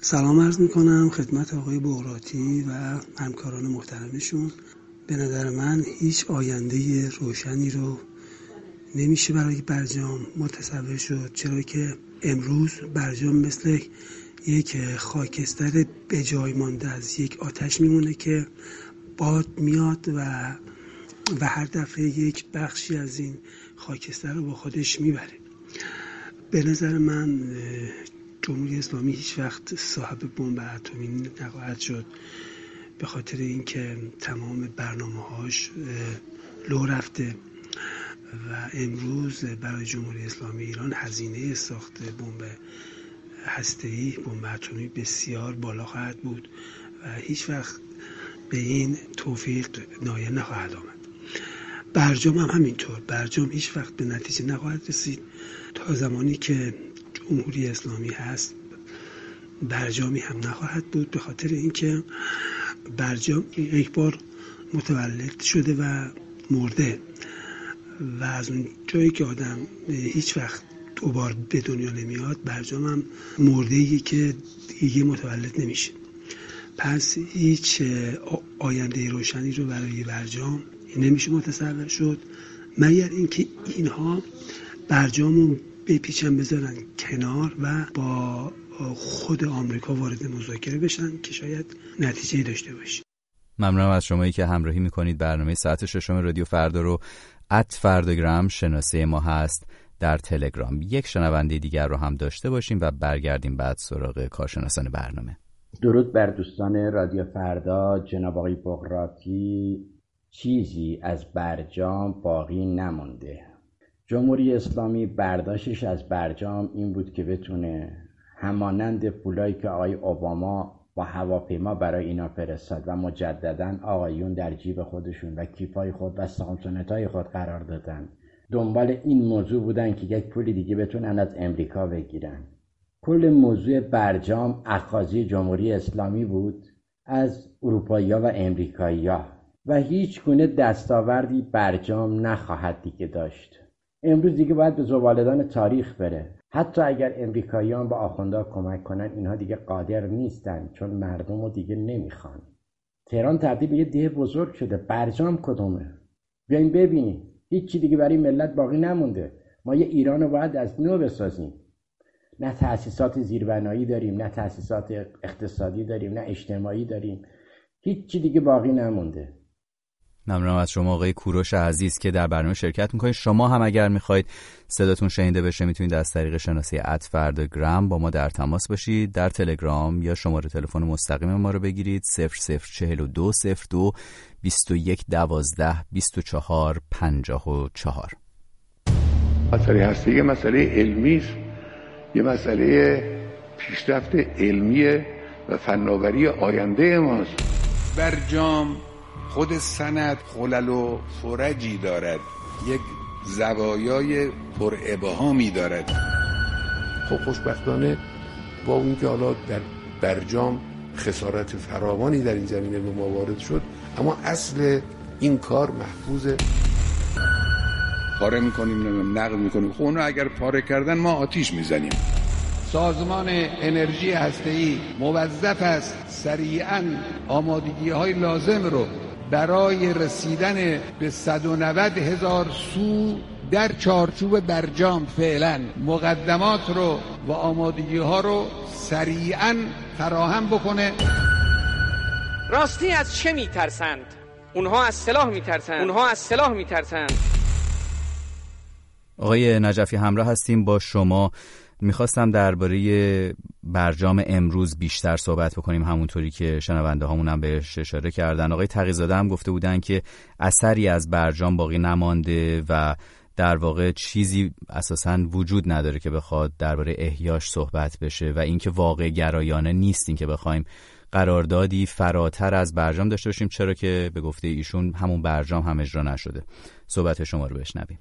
سلام عرض می‌کنم خدمت آقای بغراتی و همکاران محترمشون. به نظر من هیچ آینده روشنی رو نمیشه برای برجام متصور شد چرا که امروز برجام مثل یک خاکستر به جای مانده از یک آتش میمونه که باد میاد و و هر دفعه یک بخشی از این خاکستر رو با خودش می‌بره. به نظر من جمهوری اسلامی هیچ وقت صاحب بمب اتمی نخواهد شد. به خاطر اینکه تمام برنامه هاش لو رفته. و امروز برای جمهوری اسلامی ایران هزینه ساخت بمب هسته‌ای بمب اتمی بسیار بالا خواهد بود و هیچ وقت به این توفیق نایل نخواهد آمد. برجام هم همینطور. برجام هیچ وقت به نتیجه نخواهد رسید. تا زمانی که جمهوری اسلامی هست برجامی هم نخواهد بود. به خاطر اینکه برجام یک بار متولد شده و مرده. و از اون جایی که آدم هیچ وقت دوبار به دنیا نمیاد برجام هم مرده که دیگه متولد نمیشه. پس هیچ آینده روشنی رو برای برجام نمیشه متصور شد مگر اینکه اینها برجام رو بپیچن بذارن کنار و با خود آمریکا وارد مذاکره بشن که شاید نتیجه داشته باشه. ممنونم از شمایی که همراهی می‌کنید. برنامه ساعت ششم رادیو فردا رو ات فرداگرام شناسه ما هست در تلگرام. یک شنونده دیگر رو هم داشته باشیم و برگردیم بعد سراغ کارشناسان برنامه. درود بر دوستان رادیو فردا. جناب آقای بغراتی چیزی از برجام باقی نمونده. جمهوری اسلامی برداشتش از برجام این بود که بتونه همانند پولایی که آقای اوباما هواپیما برای اینا فرستاد و مجددا آقایون در جیب خودشون و کیفای خود و سامسونت خود قرار دادن. دنبال این موضوع بودن که یک پول دیگه بتونن از امریکا بگیرن. کل موضوع برجام اخاذی جمهوری اسلامی بود از اروپایی و امریکایی و هیچ گونه دستاوردی برجام نخواهد دیگه داشت. امروز دیگه باید به زبالدان تاریخ بره. حتی اگر امریکاییان با آخوندا کمک کنن اینها دیگه قادر نیستن چون مردم رو دیگه نمی‌خوان. تهران تبدیل به یه ده بزرگ شده. برجام کدومه؟ بیاین ببینیم. هیچی دیگه برای ملت باقی نمونده. ما یه ایران رو باید از نو بسازیم. نه تأسیسات زیربنایی داریم نه تأسیسات اقتصادی داریم نه اجتماعی داریم. هیچی دیگه باقی نمونده. ممنونم از شما آقای کوروش عزیز که در برنامه شرکت می‌کنید. شما هم اگر می‌خواید صداتون شنیده بشه می‌تونید از طریق شناسی ات فرداگرام با ما در تماس باشید. در تلگرام یا شماره تلفن مستقیم ما رو بگیرید. 0042 02 21 12 24 54 مسئله هستی یه مسئله علمی است. یه مسئله پیشرفت علمی و فناوری آینده ماست. برجام خود سند خلل و فرجی دارد. یک زوایای پر ابهامی دارد. خب خوشبختانه با اون که حالا در برجام خسارت فراوانی در این زمینه به ما وارد شد اما اصل این کار محفوظه. پاره می‌کنیم نقل می‌کنیم. خب اگر پاره کردن ما آتیش می‌زنیم. سازمان انرژی هسته‌ای موظف است سریعا آمادگی های لازم رو برای رسیدن به 190 هزار سو در چارچوب برجام فعلا مقدمات رو و آمادگی ها رو سریعا فراهم بکنه. راستی از چه میترسند؟ اونها از سلاح میترسند. اونها از سلاح میترسند. آقای نجفی همراه هستیم با شما. می‌خواستم درباره برجام امروز بیشتر صحبت بکنیم همونطوری که شنونده هامون هم بهش اشاره کردن. آقای تقیزاده هم گفته بودن که اثری از برجام باقی نمانده و در واقع چیزی اساسا وجود نداره که بخواد درباره احیاش صحبت بشه و اینکه واقع گرایانه نیست که بخوایم قراردادی فراتر از برجام داشته باشیم چرا که به گفته ایشون همون برجام هم اجرا نشده. صحبت شما رو بشنویم.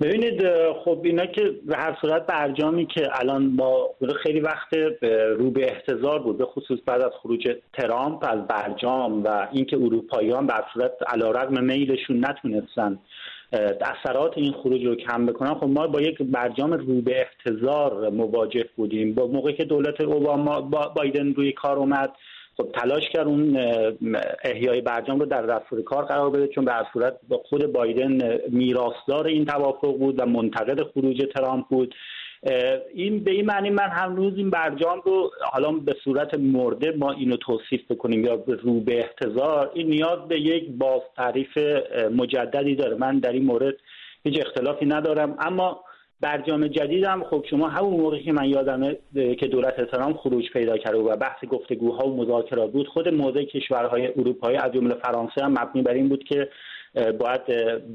ببینید خب اینا که به هر صورت برجامی که الان با خیلی وقت رو به احتضار بود به خصوص بعد از خروج ترامپ از برجام و اینکه اروپاییان به صورت علیرغم میلشون نتونستن اثرات این خروج رو کم بکنن خب ما با یک برجام رو به احتضار مواجه بودیم. با موقعی که دولت اوباما بایدن روی کار اومد خب تلاش کرد اون احیای برجام رو در دستور کار قرار بده چون به صورت خود بایدن میراثدار این توافق بود و منتقد خروج ترامپ بود. این به این معنی من هنوز این برجام رو حالا به صورت مرده ما اینو توصیف بکنیم یا رو به احتضار این نیاز به یک باز تعریف مجددی داره. من در این مورد هیچ اختلافی ندارم. اما برجام جدیدم. خب شما همون موقعی که من یادمه که دولت ترامپ خروج پیدا کرده و بحث گفتگوها و مذاکرات بود خود موضع کشورهای اروپایی از جمله فرانسه هم مبنی بر این بود که باید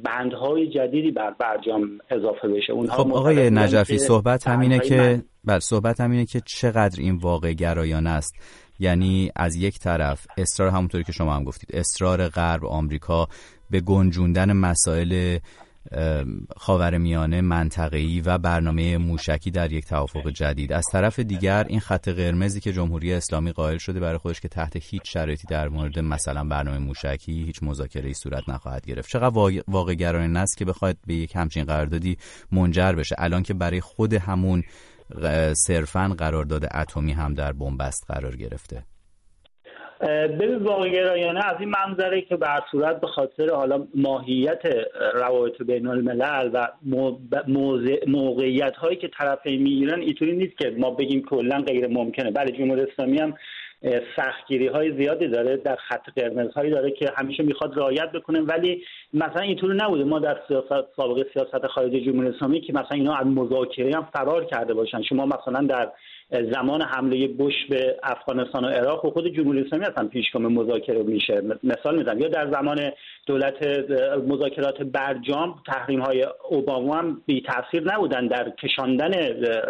بندهای جدیدی بر برجام اضافه بشه. اونها خب آقای نجفی صحبت همینه که بر بله، صحبت همینه که چقدر این واقع گرایانه است. یعنی از یک طرف اصرار همونطوری که شما هم گفتید اصرار غرب آمریکا به گنجوندن مسائل خاورمیانه منطقه‌ای و برنامه موشکی در یک توافق جدید. از طرف دیگر این خط قرمزی که جمهوری اسلامی قائل شده برای خودش که تحت هیچ شرایطی در مورد مثلا برنامه موشکی هیچ مذاکره صورت نخواهد گرفت. چقدر واقع گرانه است که بخواید به یک همچین قراردادی منجر بشه. الان که برای خود همون صرفا قرارداد اتمی هم در بنبست قرار گرفته. به واقعگرایانه از این منظره که بر صورت به خاطر حالا ماهیت روابط بین الملل و موقعیت هایی که طرفین می‌گیرن اینطوری نیست که ما بگیم کلا غیر ممکنه. بله جمهوری اسلامی هم سختگیری های زیادی داره در خط قرمز هایی داره که همیشه می‌خواد رعایت بکنه ولی مثلا اینطور نبوده. ما در سیاست سابقه سیاست خارجی جمهوری اسلامی که مثلا اینا از مذاکره هم فرار کرده باشن. شما مثلا در زمان حمله بش به افغانستان و عراق و خود جمهوری اسلامی اصلا پیشگام مذاکره میشه. مثال می‌زنم. یا در زمان دولت مذاکرات برجام تحریم های اوباما هم بی تاثیر نبودن در کشاندن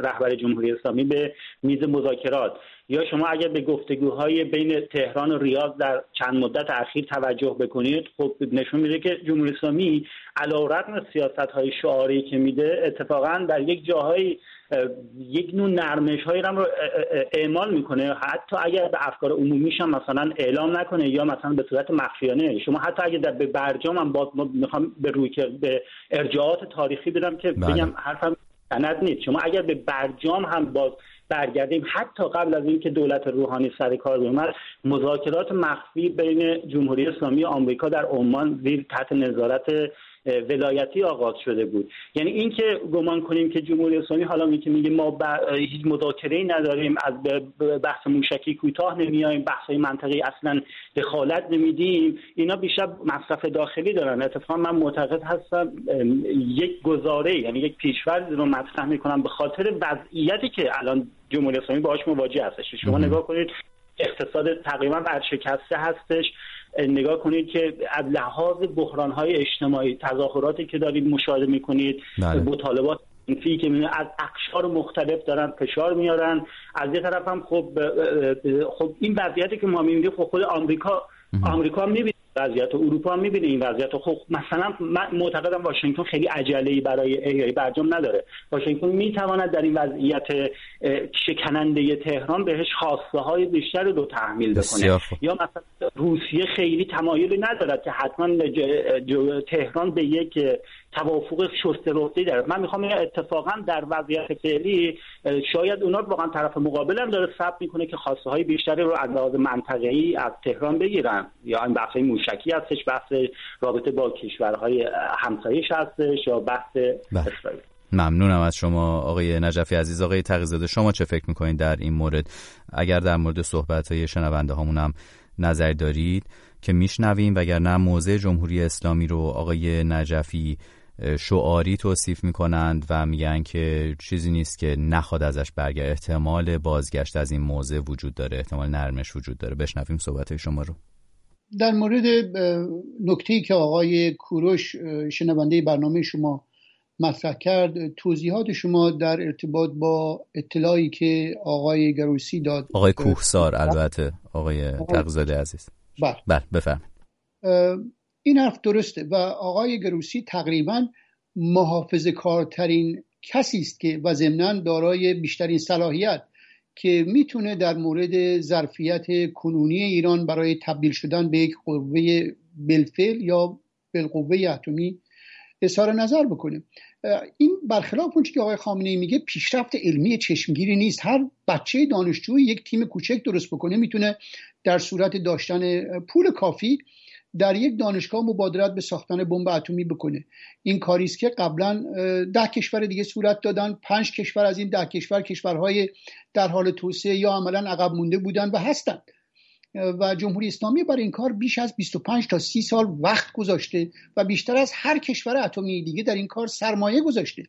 رهبر جمهوری اسلامی به میز مذاکرات. یا شما اگر به گفتگوهای بین تهران و ریاض در چند مدت اخیر توجه بکنید خب نشون میده که جمهوری اسلامی علیرغم سیاست های شعاری که میده اتفاقا در یک جاهایی یک نوع نرمش هایی رو اعمال می‌کنه. حتی اگر به افکار عمومیش هم مثلا اعلام نکنه یا مثلا به صورت مخفیانه. شما حتی اگر در به برجام هم باز می‌خوام به روی به ارجاعات تاریخی بدم که بله. بگم حرفم سند نیست. شما اگر به برجام هم باز برگردیم. حتی قبل از اینکه دولت روحانی سر کار بیومد مذاکرات مخفی بین جمهوری اسلامی آمریکا در عمان زیر تحت نظارت ولایتی آغاز شده بود. یعنی اینکه گمان کنیم که جمهوری اسلامی حالا می میگه ما هیچ مذاکره ای نداریم از بحث موشکی کوتاه نمیایم بحث های منطقی اصلا دخالت نمیدیم اینا بیشتر مصرف داخلی دارن. اتفاقا من معتقد هستم یک گزاره یعنی یک پیشورد رو مطرح می‌کنم به خاطر وضعیتی که الان جمهوری اسلامی باهاش مواجه هستش. شما نگاه کنید اقتصاد تقریبا ورشکسته هستش. نگاه کنید که از لحاظ بحران های اجتماعی تظاهراتی که دارید مشاهده می‌کنید بله. مطالبات فی که از اقشار مختلف دارن فشار میارن از یه طرف هم خب خب این وضعیتی که ما می‌بینیم خب خود آمریکا آمریکا می‌بینه وضعیت اروپا هم می‌بینه این وضعیت. خب مثلا من معتقدم واشنگتن خیلی عجله برای احیای برجام نداره. واشنگتن می‌تواند در این وضعیت شکننده تهران بهش خواسته های بیشتر رو تحمیل بکنه. یا مثلا روسیه خیلی تمایلی ندارد که حتما تهران به یک توافق شست رفته داره. من می‌خوام اتفاقا در وضعیت فعلی شاید اونا واقعا طرف مقابل هم داره ثبت می‌کنه که خواسته های بیشتری رو از لحاظ منطقه‌ای از تهران بگیرن. یا این بحث موشکی هستش بحث رابطه با کشورهای همسایش هستش یا بحث بله. اسرائیل. ممنونم از شما آقای نجفی عزیز. آقای تقیزاده شما چه فکر می‌کنید در این مورد؟ اگر در مورد صحبت های شنونده هم نظر دارید که میشنویم وگرنه موضع جمهوری اسلامی رو آقای نجفی شعاری توصیف می‌کنند و میگن که چیزی نیست که نخواد ازش برگرد. احتمال بازگشت از این موضع وجود داره احتمال نرمش وجود داره. بشنویم صحبت شما رو. در مورد نکته که آقای کوروش شنونده برنامه شما مطرح کرد توضیحات شما در ارتباط با اطلاعی که آقای گروسی داد. آقای کوهسار البته آقای تقزاده عزیز. بله. بله بفرمایید. این حرف درسته و آقای گروسی تقریبا محافظ کارترین کسی است که و ضمنا دارای بیشترین صلاحیت که می‌تونه در مورد ظرفیت کنونی ایران برای تبدیل شدن به یک قوه بلفل یا بالقوه اتمی اظهار نظر بکنه. این برخلاف اون که آقای خامنه ای میگه پیشرفت علمی چشمگیری نیست. هر بچه دانشجو یک تیم کوچک درست بکنه می‌تونه در صورت داشتن پول کافی در یک دانشگاه مبادرت به ساختن بمب اتمی بکنه. این کاری است که قبلا ده کشور دیگه صورت دادن. پنج کشور از این ده کشور کشورهای در حال توسعه یا عملا عقب مونده بودن و هستند و جمهوری اسلامی برای این کار بیش از 25 تا 30 سال وقت گذاشته و بیشتر از هر کشور اتمی دیگه در این کار سرمایه گذاشته.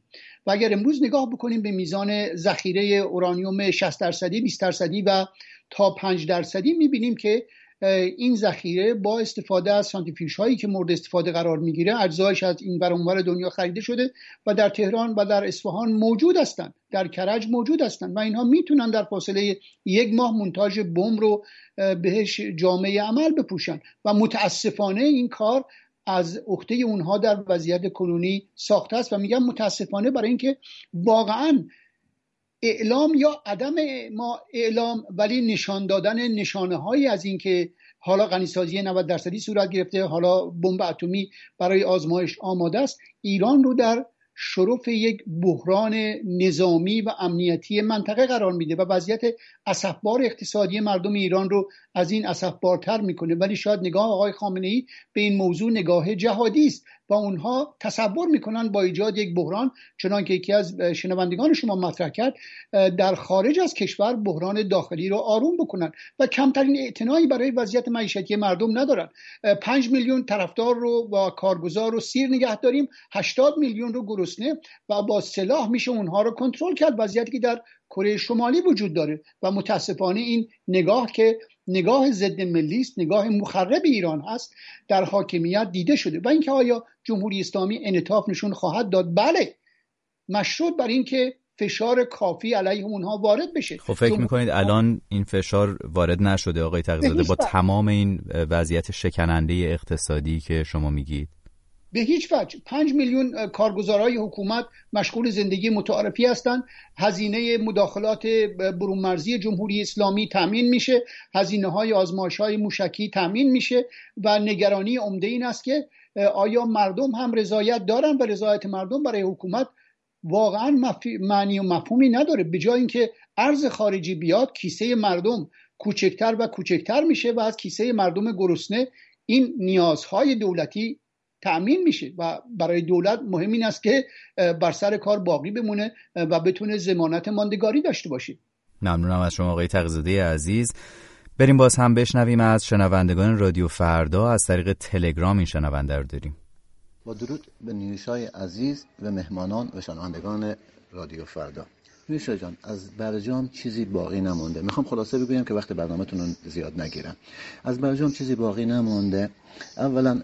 و اگر امروز نگاه بکنیم به میزان ذخیره اورانیوم 60 درصدی 20 درصدی و تا 5 درصدی می‌بینیم که این ذخیره با استفاده از سانتریفیوژ هایی که مورد استفاده قرار می‌گیره اجزایش از این اونور دنیا خریده شده و در تهران و در اصفهان موجود هستند. در کرج موجود هستند و اینها می‌تونن در فاصله یک ماه مونتاژ بم رو بهش جامعه عمل بپوشن و متاسفانه این کار از عهده اونها در وضعیت کنونی ساخته است و میگم متاسفانه برای اینکه واقعا اعلام یا عدم ما اعلام ولی نشان دادن نشانه هایی از اینکه حالا غنیسازی 90 درصدی صورت گرفته حالا بمب اتمی برای آزمایش آماده است ایران رو در شرف یک بحران نظامی و امنیتی منطقه قرار میده و وضعیت اسفبار اقتصادی مردم ایران رو از این اسفبارتر می‌کنه. ولی شاید نگاه آقای خامنه ای به این موضوع نگاه جهادی است. و اونها تصور می‌کنن با ایجاد یک بحران چنان که یکی از شنوندگان شما مطرح کرد در خارج از کشور بحران داخلی رو آروم بکنن و کمترین اعتنایی برای وضعیت معیشتی مردم ندارن. پنج میلیون طرفدار رو با کارگزار رو سیر نگه داریم 80 میلیون رو گرسنه و با سلاح میشه اونها رو کنترل کرد. وضعیتی که در کره شمالی وجود داره و متاسفانه این نگاه که نگاه ضد ملی است نگاه مخرب ایران هست در حاکمیت دیده شده. و اینکه آیا جمهوری اسلامی انعطاف نشون خواهد داد؟ بله. مشروط بر اینکه فشار کافی علیه اونها وارد بشه. خب فکر می‌کنید الان این فشار وارد نشده آقای تقیزاده؟ با تمام این وضعیت شکننده اقتصادی که شما میگید؟ به هیچ وجه. پنج میلیون کارگزارای حکومت مشغول زندگی متعارفی هستند. هزینه مداخلات برونمرزی جمهوری اسلامی تامین میشه. هزینه های آزمایش های موشکی تامین میشه و نگرانی عمده این است که آیا مردم هم رضایت دارن و رضایت مردم برای حکومت واقعا معنی و مفهومی نداره؟ به جای اینکه ارز خارجی بیاد کیسه مردم کوچکتر و کوچکتر میشه و از کیسه مردم گرسنه این نیازهای دولتی تأمین میشه و برای دولت مهم این است که بر سر کار باقی بمونه و بتونه زمانت ماندگاری داشته باشه. ممنونم از شما آقای تقزاده عزیز. بریم باز هم بشنویم از شنوندگان رادیو فردا. از طریق تلگرام این شنونده رو داریم. با درود به نیوشای عزیز و مهمانان و شنوندگان رادیو فردا. نوشا جان از برجام چیزی باقی نمونده. می‌خوام خلاصه بگویم که وقت برنامهتون رو زیاد نگیرم. از برجام چیزی باقی نمونده. اولا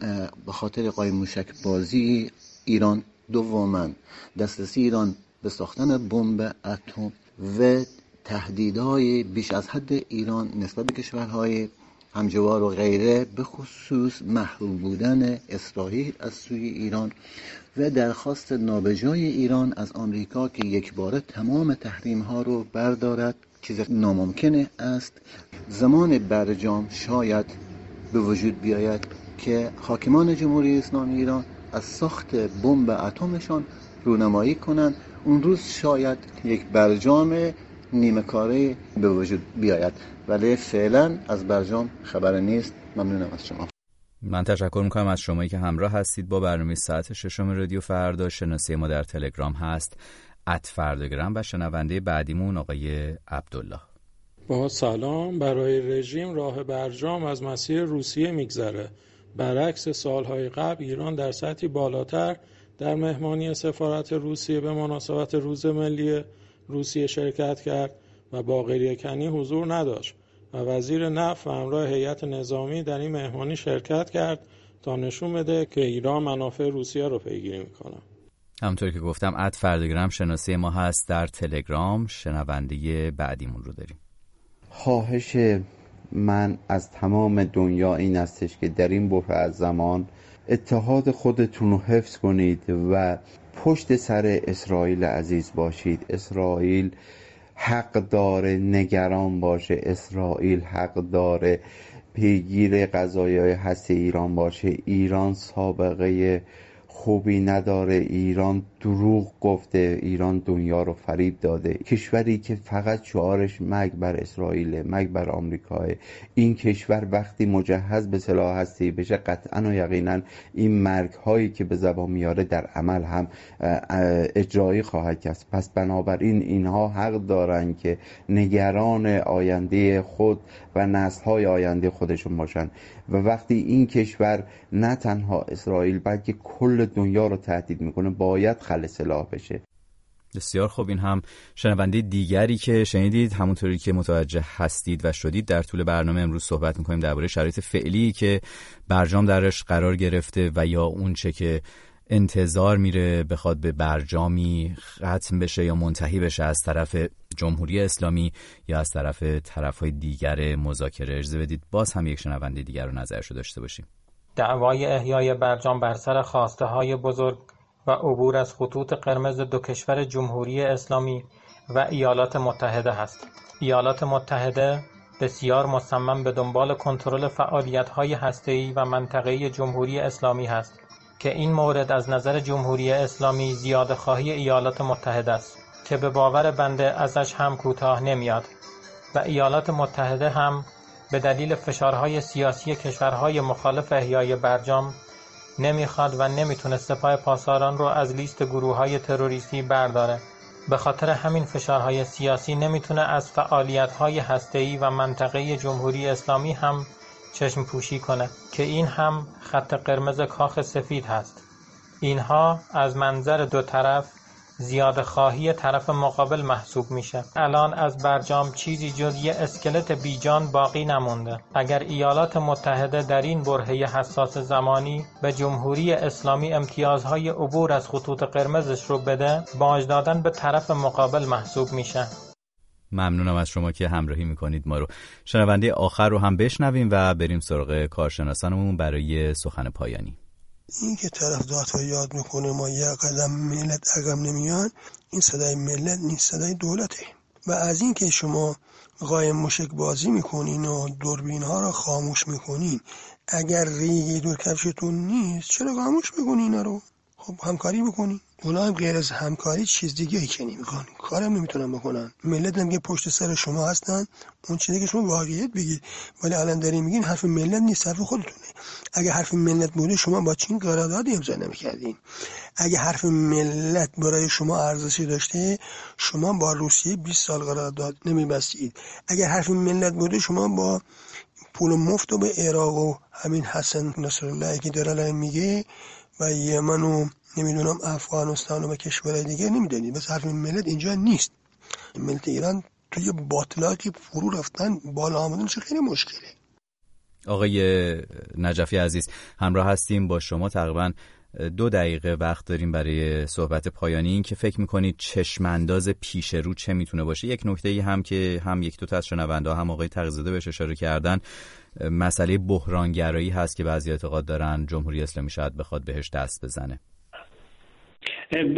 به خاطر قایم موشک بازی ایران دوما. دسترسی ایران به ساختن بمب اتم و تهدیدهای بیش از حد ایران نسبت به کشورهای همجوار و غیره به خصوص محروم بودن اسرائیل از سوی ایران و درخواست نابجای ایران از آمریکا که یک بار تمام تحریم ها رو بردارد چیز ناممکنه است. زمان برجام شاید به وجود بیاید که حاکمان جمهوری اسلامی ایران از ساخت بمب اتمشان رونمایی کنند. اون روز شاید یک برجام نیمه کاره به وجود بیاید. ولی فعلا از برجام خبر نیست. ممنونم از شما. من تشکر می‌کنم از شمایی که همراه هستید با برنامه ساعت ششم رادیو فردا. شناسی ما در تلگرام هست ات فرداگرام و شنونده بعدیمون آقای عبدالله. با سلام. برای رژیم راه برجام از مسیر روسیه میگذره. برعکس سالهای قبل ایران در سطحی بالاتر در مهمانی سفارت روسیه به مناسبت روز ملی روسیه شرکت کرد و با کنی حضور نداشت. و وزیر نفت و همراه هیئت نظامی در این مهمانی شرکت کرد تا نشون بده که ایران منافع روسیه رو پیگیری می‌کنه. همونطور که گفتم اد فردگرام شناسی ما هست در تلگرام. شنونده بعدیمون رو داریم. خواهش من از تمام دنیا این استش که در این بحر از زمان اتحاد خودتون رو حفظ کنید و پشت سر اسرائیل عزیز باشید. اسرائیل حق داره نگران باشه اسرائیل حق داره پیگیر قضایای هست ایران باشه. ایران سابقه خوبی نداره. ایران دروغ گفته ایران دنیا رو فریب داده. کشوری که فقط شعارش مگ بر اسرائیل مگ بر آمریکا این کشور وقتی مجهز به سلاح هستی بشه قطعا و یقینا این مرگ هایی که به زبان میاره در عمل هم اجرایی خواهد کرد. پس بنابراین اینها حق دارن که نگران آینده خود و نسل های آینده خودشون باشن. و وقتی این کشور نه تنها اسرائیل بلکه کل دنیا رو تهدید می‌کنه باید خل سلاح بشه. بسیار خوب. این هم شنونده دیگری که شنیدید همونطوری که متوجه هستید و شدید در طول برنامه امروز صحبت می‌کنیم درباره شرایط فعلی که برجام درش قرار گرفته و یا اونچه که انتظار میره بخواد به برجامی ختم بشه یا منتهی بشه از طرف جمهوری اسلامی یا از طرف طرف های دیگر مذاکره. اجازه بدید باز هم یک شنونده دیگر رو نظرشو داشته باشیم. دعوای احیای برجام بر سر خواسته های بزرگ و عبور از خطوط قرمز دو کشور جمهوری اسلامی و ایالات متحده هست. ایالات متحده بسیار مصمم به دنبال کنترل فعالیت‌های هسته‌ای و منطقه‌ای جمهوری اسلامی است که این مورد از نظر جمهوری اسلامی زیاده خواهی ایالات متحده است که به باور بنده ازش هم کوتاه نمیاد و ایالات متحده هم به دلیل فشارهای سیاسی کشورهای مخالف احیای برجام نمی‌خواد و نمی‌تونه سپاه پاساران رو از لیست گروه های تروریستی برداره. به خاطر همین فشارهای سیاسی نمی‌تونه از فعالیت‌های هسته‌ای و منطقه جمهوری اسلامی هم چشم پوشی کنه که این هم خط قرمز کاخ سفید هست. اینها از منظر دو طرف زیاده خواهی طرف مقابل محسوب میشه. الان از برجام چیزی جز یه اسکلت بیجان باقی نمونده. اگر ایالات متحده در این برهه حساس زمانی به جمهوری اسلامی امتیازهای عبور از خطوط قرمزش رو بده باج دادن به طرف مقابل محسوب میشه. ممنونم از شما که همراهی می‌کنید ما رو. شنونده آخر رو هم بشنویم و بریم سراغ کارشناسانمون برای سخن پایانی. این که طرف ها یاد می‌کنه ما یه قدم ملت عقب نمیان این صدای ملت نیست صدای دولته. و از این که شما قایم مشک بازی می‌کنین و دوربین ها رو خاموش می‌کنین اگر ریگی دور کفشتون نیست چرا خاموش می‌کنین اینا رو؟ خب همکاری بکنین اونا هم غیر از همکاری چیز دیگه ای که نمی‌کنن کارم نمی‌تونن بکنن. ملت هم پشت سر شما هستن. اون چیزی که شما واقعیت بگید ولی الان داریم میگین حرف ملت نیست حرف خودتونه. اگه حرف ملت بوده شما با چین قراردادی امضا نمی‌کردین. اگه حرف ملت برای شما ارزشی داشته شما با روسیه 20 سال قرارداد نمیبستید. اگه حرف ملت بوده شما با پول مفت و به عراق و همین حسن نصرالله که داره میگه و یمن و نمی‌دونم افغانستان و کشورهای دیگه نمی‌دونید بس حرف ملت اینجا نیست. ملت ایران توی باطلاتی فرو رفتن بالا آمدنش خیلی مشکله. آقای نجفی عزیز همراه هستیم با شما. تقریبا دو دقیقه وقت داریم برای صحبت پایانی. این که فکر می‌کنید چشمانداز پیش رو چه می‌تونه باشه؟ یک نکته ای هم که هم یک دو تا از شنونده هم آقای تغزاده بهش اشاره کردن. مسئله بحرانگرایی هست که بعضی اعتقاد دارن جمهوری اسلامی شاید بخواد بهش دست بزنه.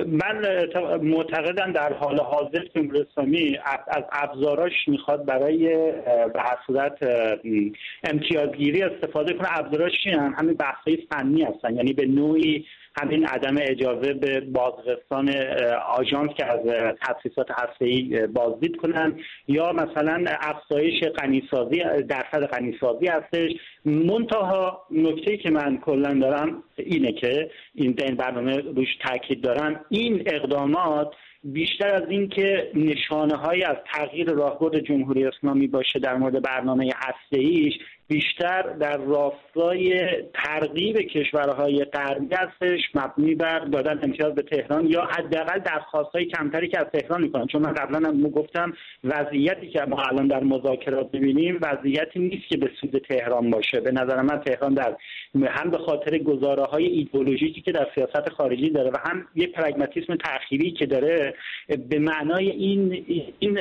من معتقدم در حال حاضر جمهوری اسلامی از ابزاراش می‌خواد برای به هر صورت امتیازگیری استفاده کنه. ابزاراش همین بحثای فنی هستن. یعنی به نوعی همین عدم اجازه به بازرسان آژانس که از تاسیسات هسته‌ای بازدید کنن. یا مثلا افزایش غنیسازی درصد غنیسازی هستش. منتها نکته که من کلا دارم اینه که این این برنامه روش تاکید دارم این اقدامات بیشتر از اینکه نشانه های از تغییر راهبرد جمهوری اسلامی باشه در مورد برنامه هسته ایش بیشتر در راستای ترغیب کشورهای غربی هستش مبنی بر دادن امتیاز به تهران یا حداقل درخواستهای کمتری که از تهران می‌کنن. چون من قبلا هم گفتم وضعیتی که ما الان در مذاکرات ببینیم وضعیتی نیست که به سود تهران باشه. به نظر من تهران در هم به خاطر گزاره های ایدئولوژیکی که در سیاست خارجی داره و هم یه پرگماتیسم تأخیری که داره به معنای این این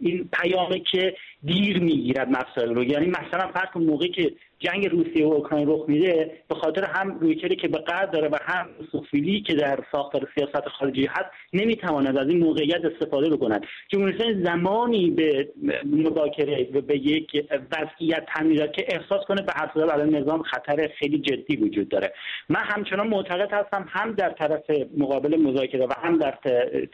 این پیامه که دیر می‌گیرد مسائل رو. یعنی مثلا فرق موقعی که جنگ روسیه و اوکراین رخ میده به خاطر هم رویکردی که به قدر داره و هم سوفیلی که در ساختار سیاست خارجی هست نمی‌تواند از این موقعیت استفاده بکند. جمهوری زمانی به مذاکره و به یک وضعیت تعمیرات که احساس کنه به هر برای نظام خطر خیلی جدی وجود داره. من همچنان معتقد هستم هم در طرف مقابل مذاکره و هم در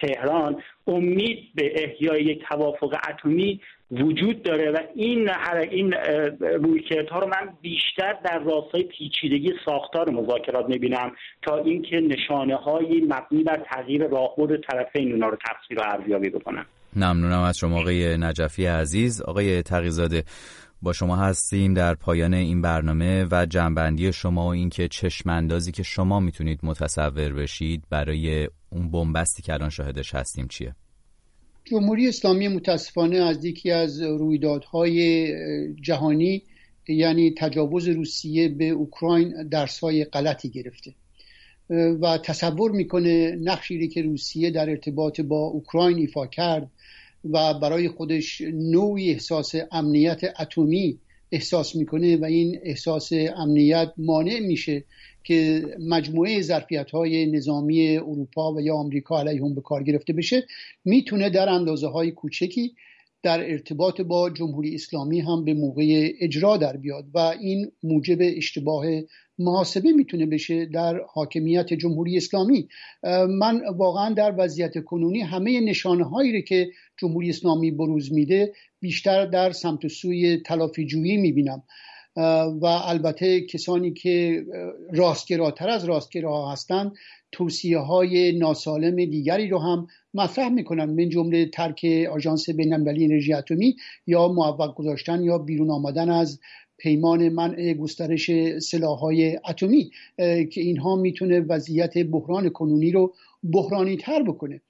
تهران امید به احیای یک توافق اتمی وجود داره و این این رویکردها رو من بیشتر در راستای پیچیدگی ساختار مذاکرات می‌بینم تا اینکه نشانه های مبنی بر تغییر راهبرد طرفین اونا رو تفسیر و ارزیابی بکنم. ممنونم از شما آقای نجفی عزیز. آقای تقیزاده با شما هستیم در پایان این برنامه و جنبندی شما و اینکه چشماندازی که شما می‌تونید متصور بشید برای اون بنبستی که الان شاهدش هستیم چیه؟ جمهوری اسلامی متاسفانه از یکی از رویدادهای جهانی یعنی تجاوز روسیه به اوکراین درسهای غلطی گرفته. و تصور می‌کنه نقشی که روسیه در ارتباط با اوکراین ایفا کرد و برای خودش نوعی احساس امنیت اتمی احساس می‌کنه و این احساس امنیت مانع میشه که مجموعه ظرفیت های نظامی اروپا و یا آمریکا علیه هم به کار گرفته بشه می‌تونه در اندازه های کوچکی در ارتباط با جمهوری اسلامی هم به موقع اجرا در بیاد و این موجب اشتباه محاسبه می‌تونه بشه در حاکمیت جمهوری اسلامی. من واقعا در وضعیت کنونی همه نشانه هایی که جمهوری اسلامی بروز میده بیشتر در سمت سوی تلافی جویی می‌بینم و البته کسانی که راستگراتر از راستگراها هستند توصیه های ناسالم دیگری رو هم مطرح می‌کنن من جمله ترک آژانس بینالمللی انرژی اتمی یا موفق گذاشتن یا بیرون آمدن از پیمان منع گسترش سلاحهای اتمی که اینها می‌تونه وضعیت بحران کنونی رو بحرانی تر بکنه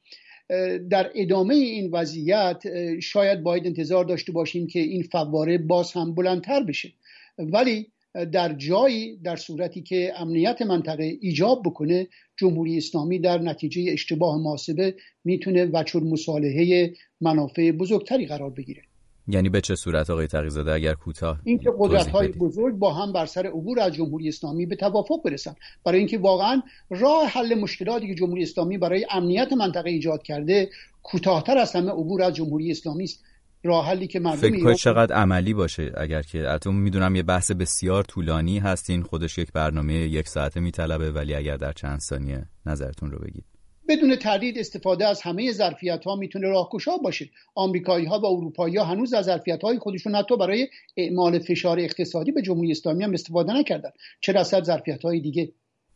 در ادامه این وضعیت شاید باید انتظار داشته باشیم که این فواره باز هم بلندتر بشه. ولی در جایی در صورتی که امنیت منطقه ایجاب بکنه جمهوری اسلامی در نتیجه اشتباه محاسبه می‌تونه وچور مصالحه منافع بزرگتری قرار بگیره. یعنی به چه صورت آقای تقیزاده اگر کوتاه اینکه قدرت های بزرگ با هم بر سر عبور از جمهوری اسلامی به توافق برسن. برای اینکه واقعا راه حل مشکلاتی که جمهوری اسلامی برای امنیت منطقه ایجاد کرده کوتاهتر از همه عبور از جمهوری اسلامی است. راه حلی که مردم فکر چقدر عملی باشه. اگر که اتم می‌دونم یه بحث بسیار طولانی هستین خودش یک برنامه یک ساعته میطلبه ولی اگر در چند ثانیه نظرتون رو بگید. بدون تردید استفاده از همه ظرفیت ها می‌تونه راهگشا باشه. آمریکایی ها و اروپایی ها هنوز از ظرفیت های خودشون حتی برای اعمال فشار اقتصادی به جمهوری اسلامی هم استفاده نکردن. چه رسد ظرفیت های دیگه؟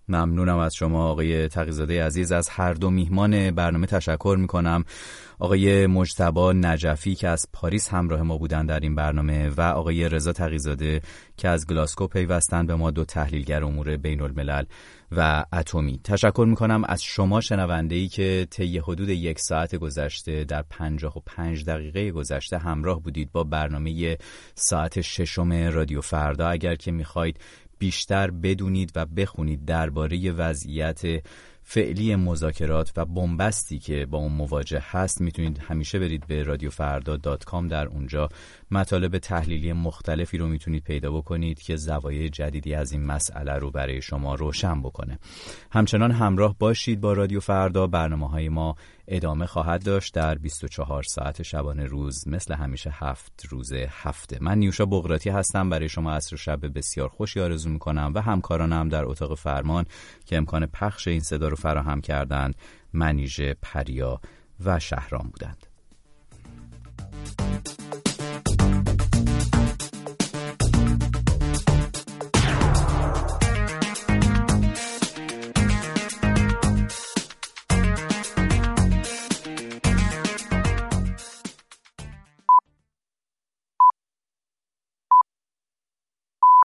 ممنونم از شما آقای تقیزاده عزیز. از هر دو میهمان برنامه تشکر می‌کنم. آقای مجتبا نجفی که از پاریس همراه ما بودن در این برنامه و آقای رضا تقیزاده که از گلاسکو پیوستن به ما دو تحلیلگر امور بین الملل و اتمی. تشکر می‌کنم از شما شنونده ای که طی حدود یک ساعت گذشته در پنجاه و پنج دقیقه گذشته همراه بودید با برنامه ساعت ششم رادیو فردا. اگر که می‌خواید بیشتر بدونید و بخونید درباره وضعیت فعلی مذاکرات و بنبستی که با اون مواجه هست می‌تونید همیشه برید به رادیو فردا دات کام در اونجا مطالب تحلیلی مختلفی رو می‌تونید پیدا بکنید که زوایای جدیدی از این مسئله رو برای شما روشن بکنه. همچنان همراه باشید با رادیو فردا. برنامه های ما ادامه خواهد داشت در 24 ساعت شبانه روز مثل همیشه هفت روز هفته. من نیوشا بغراتی هستم. برای شما عصر شب بسیار خوشی آرزو می‌کنم و همکارانم در اتاق فرمان که امکان پخش این صدا رو فراهم کردند منیژه پریا و شهرام بودند.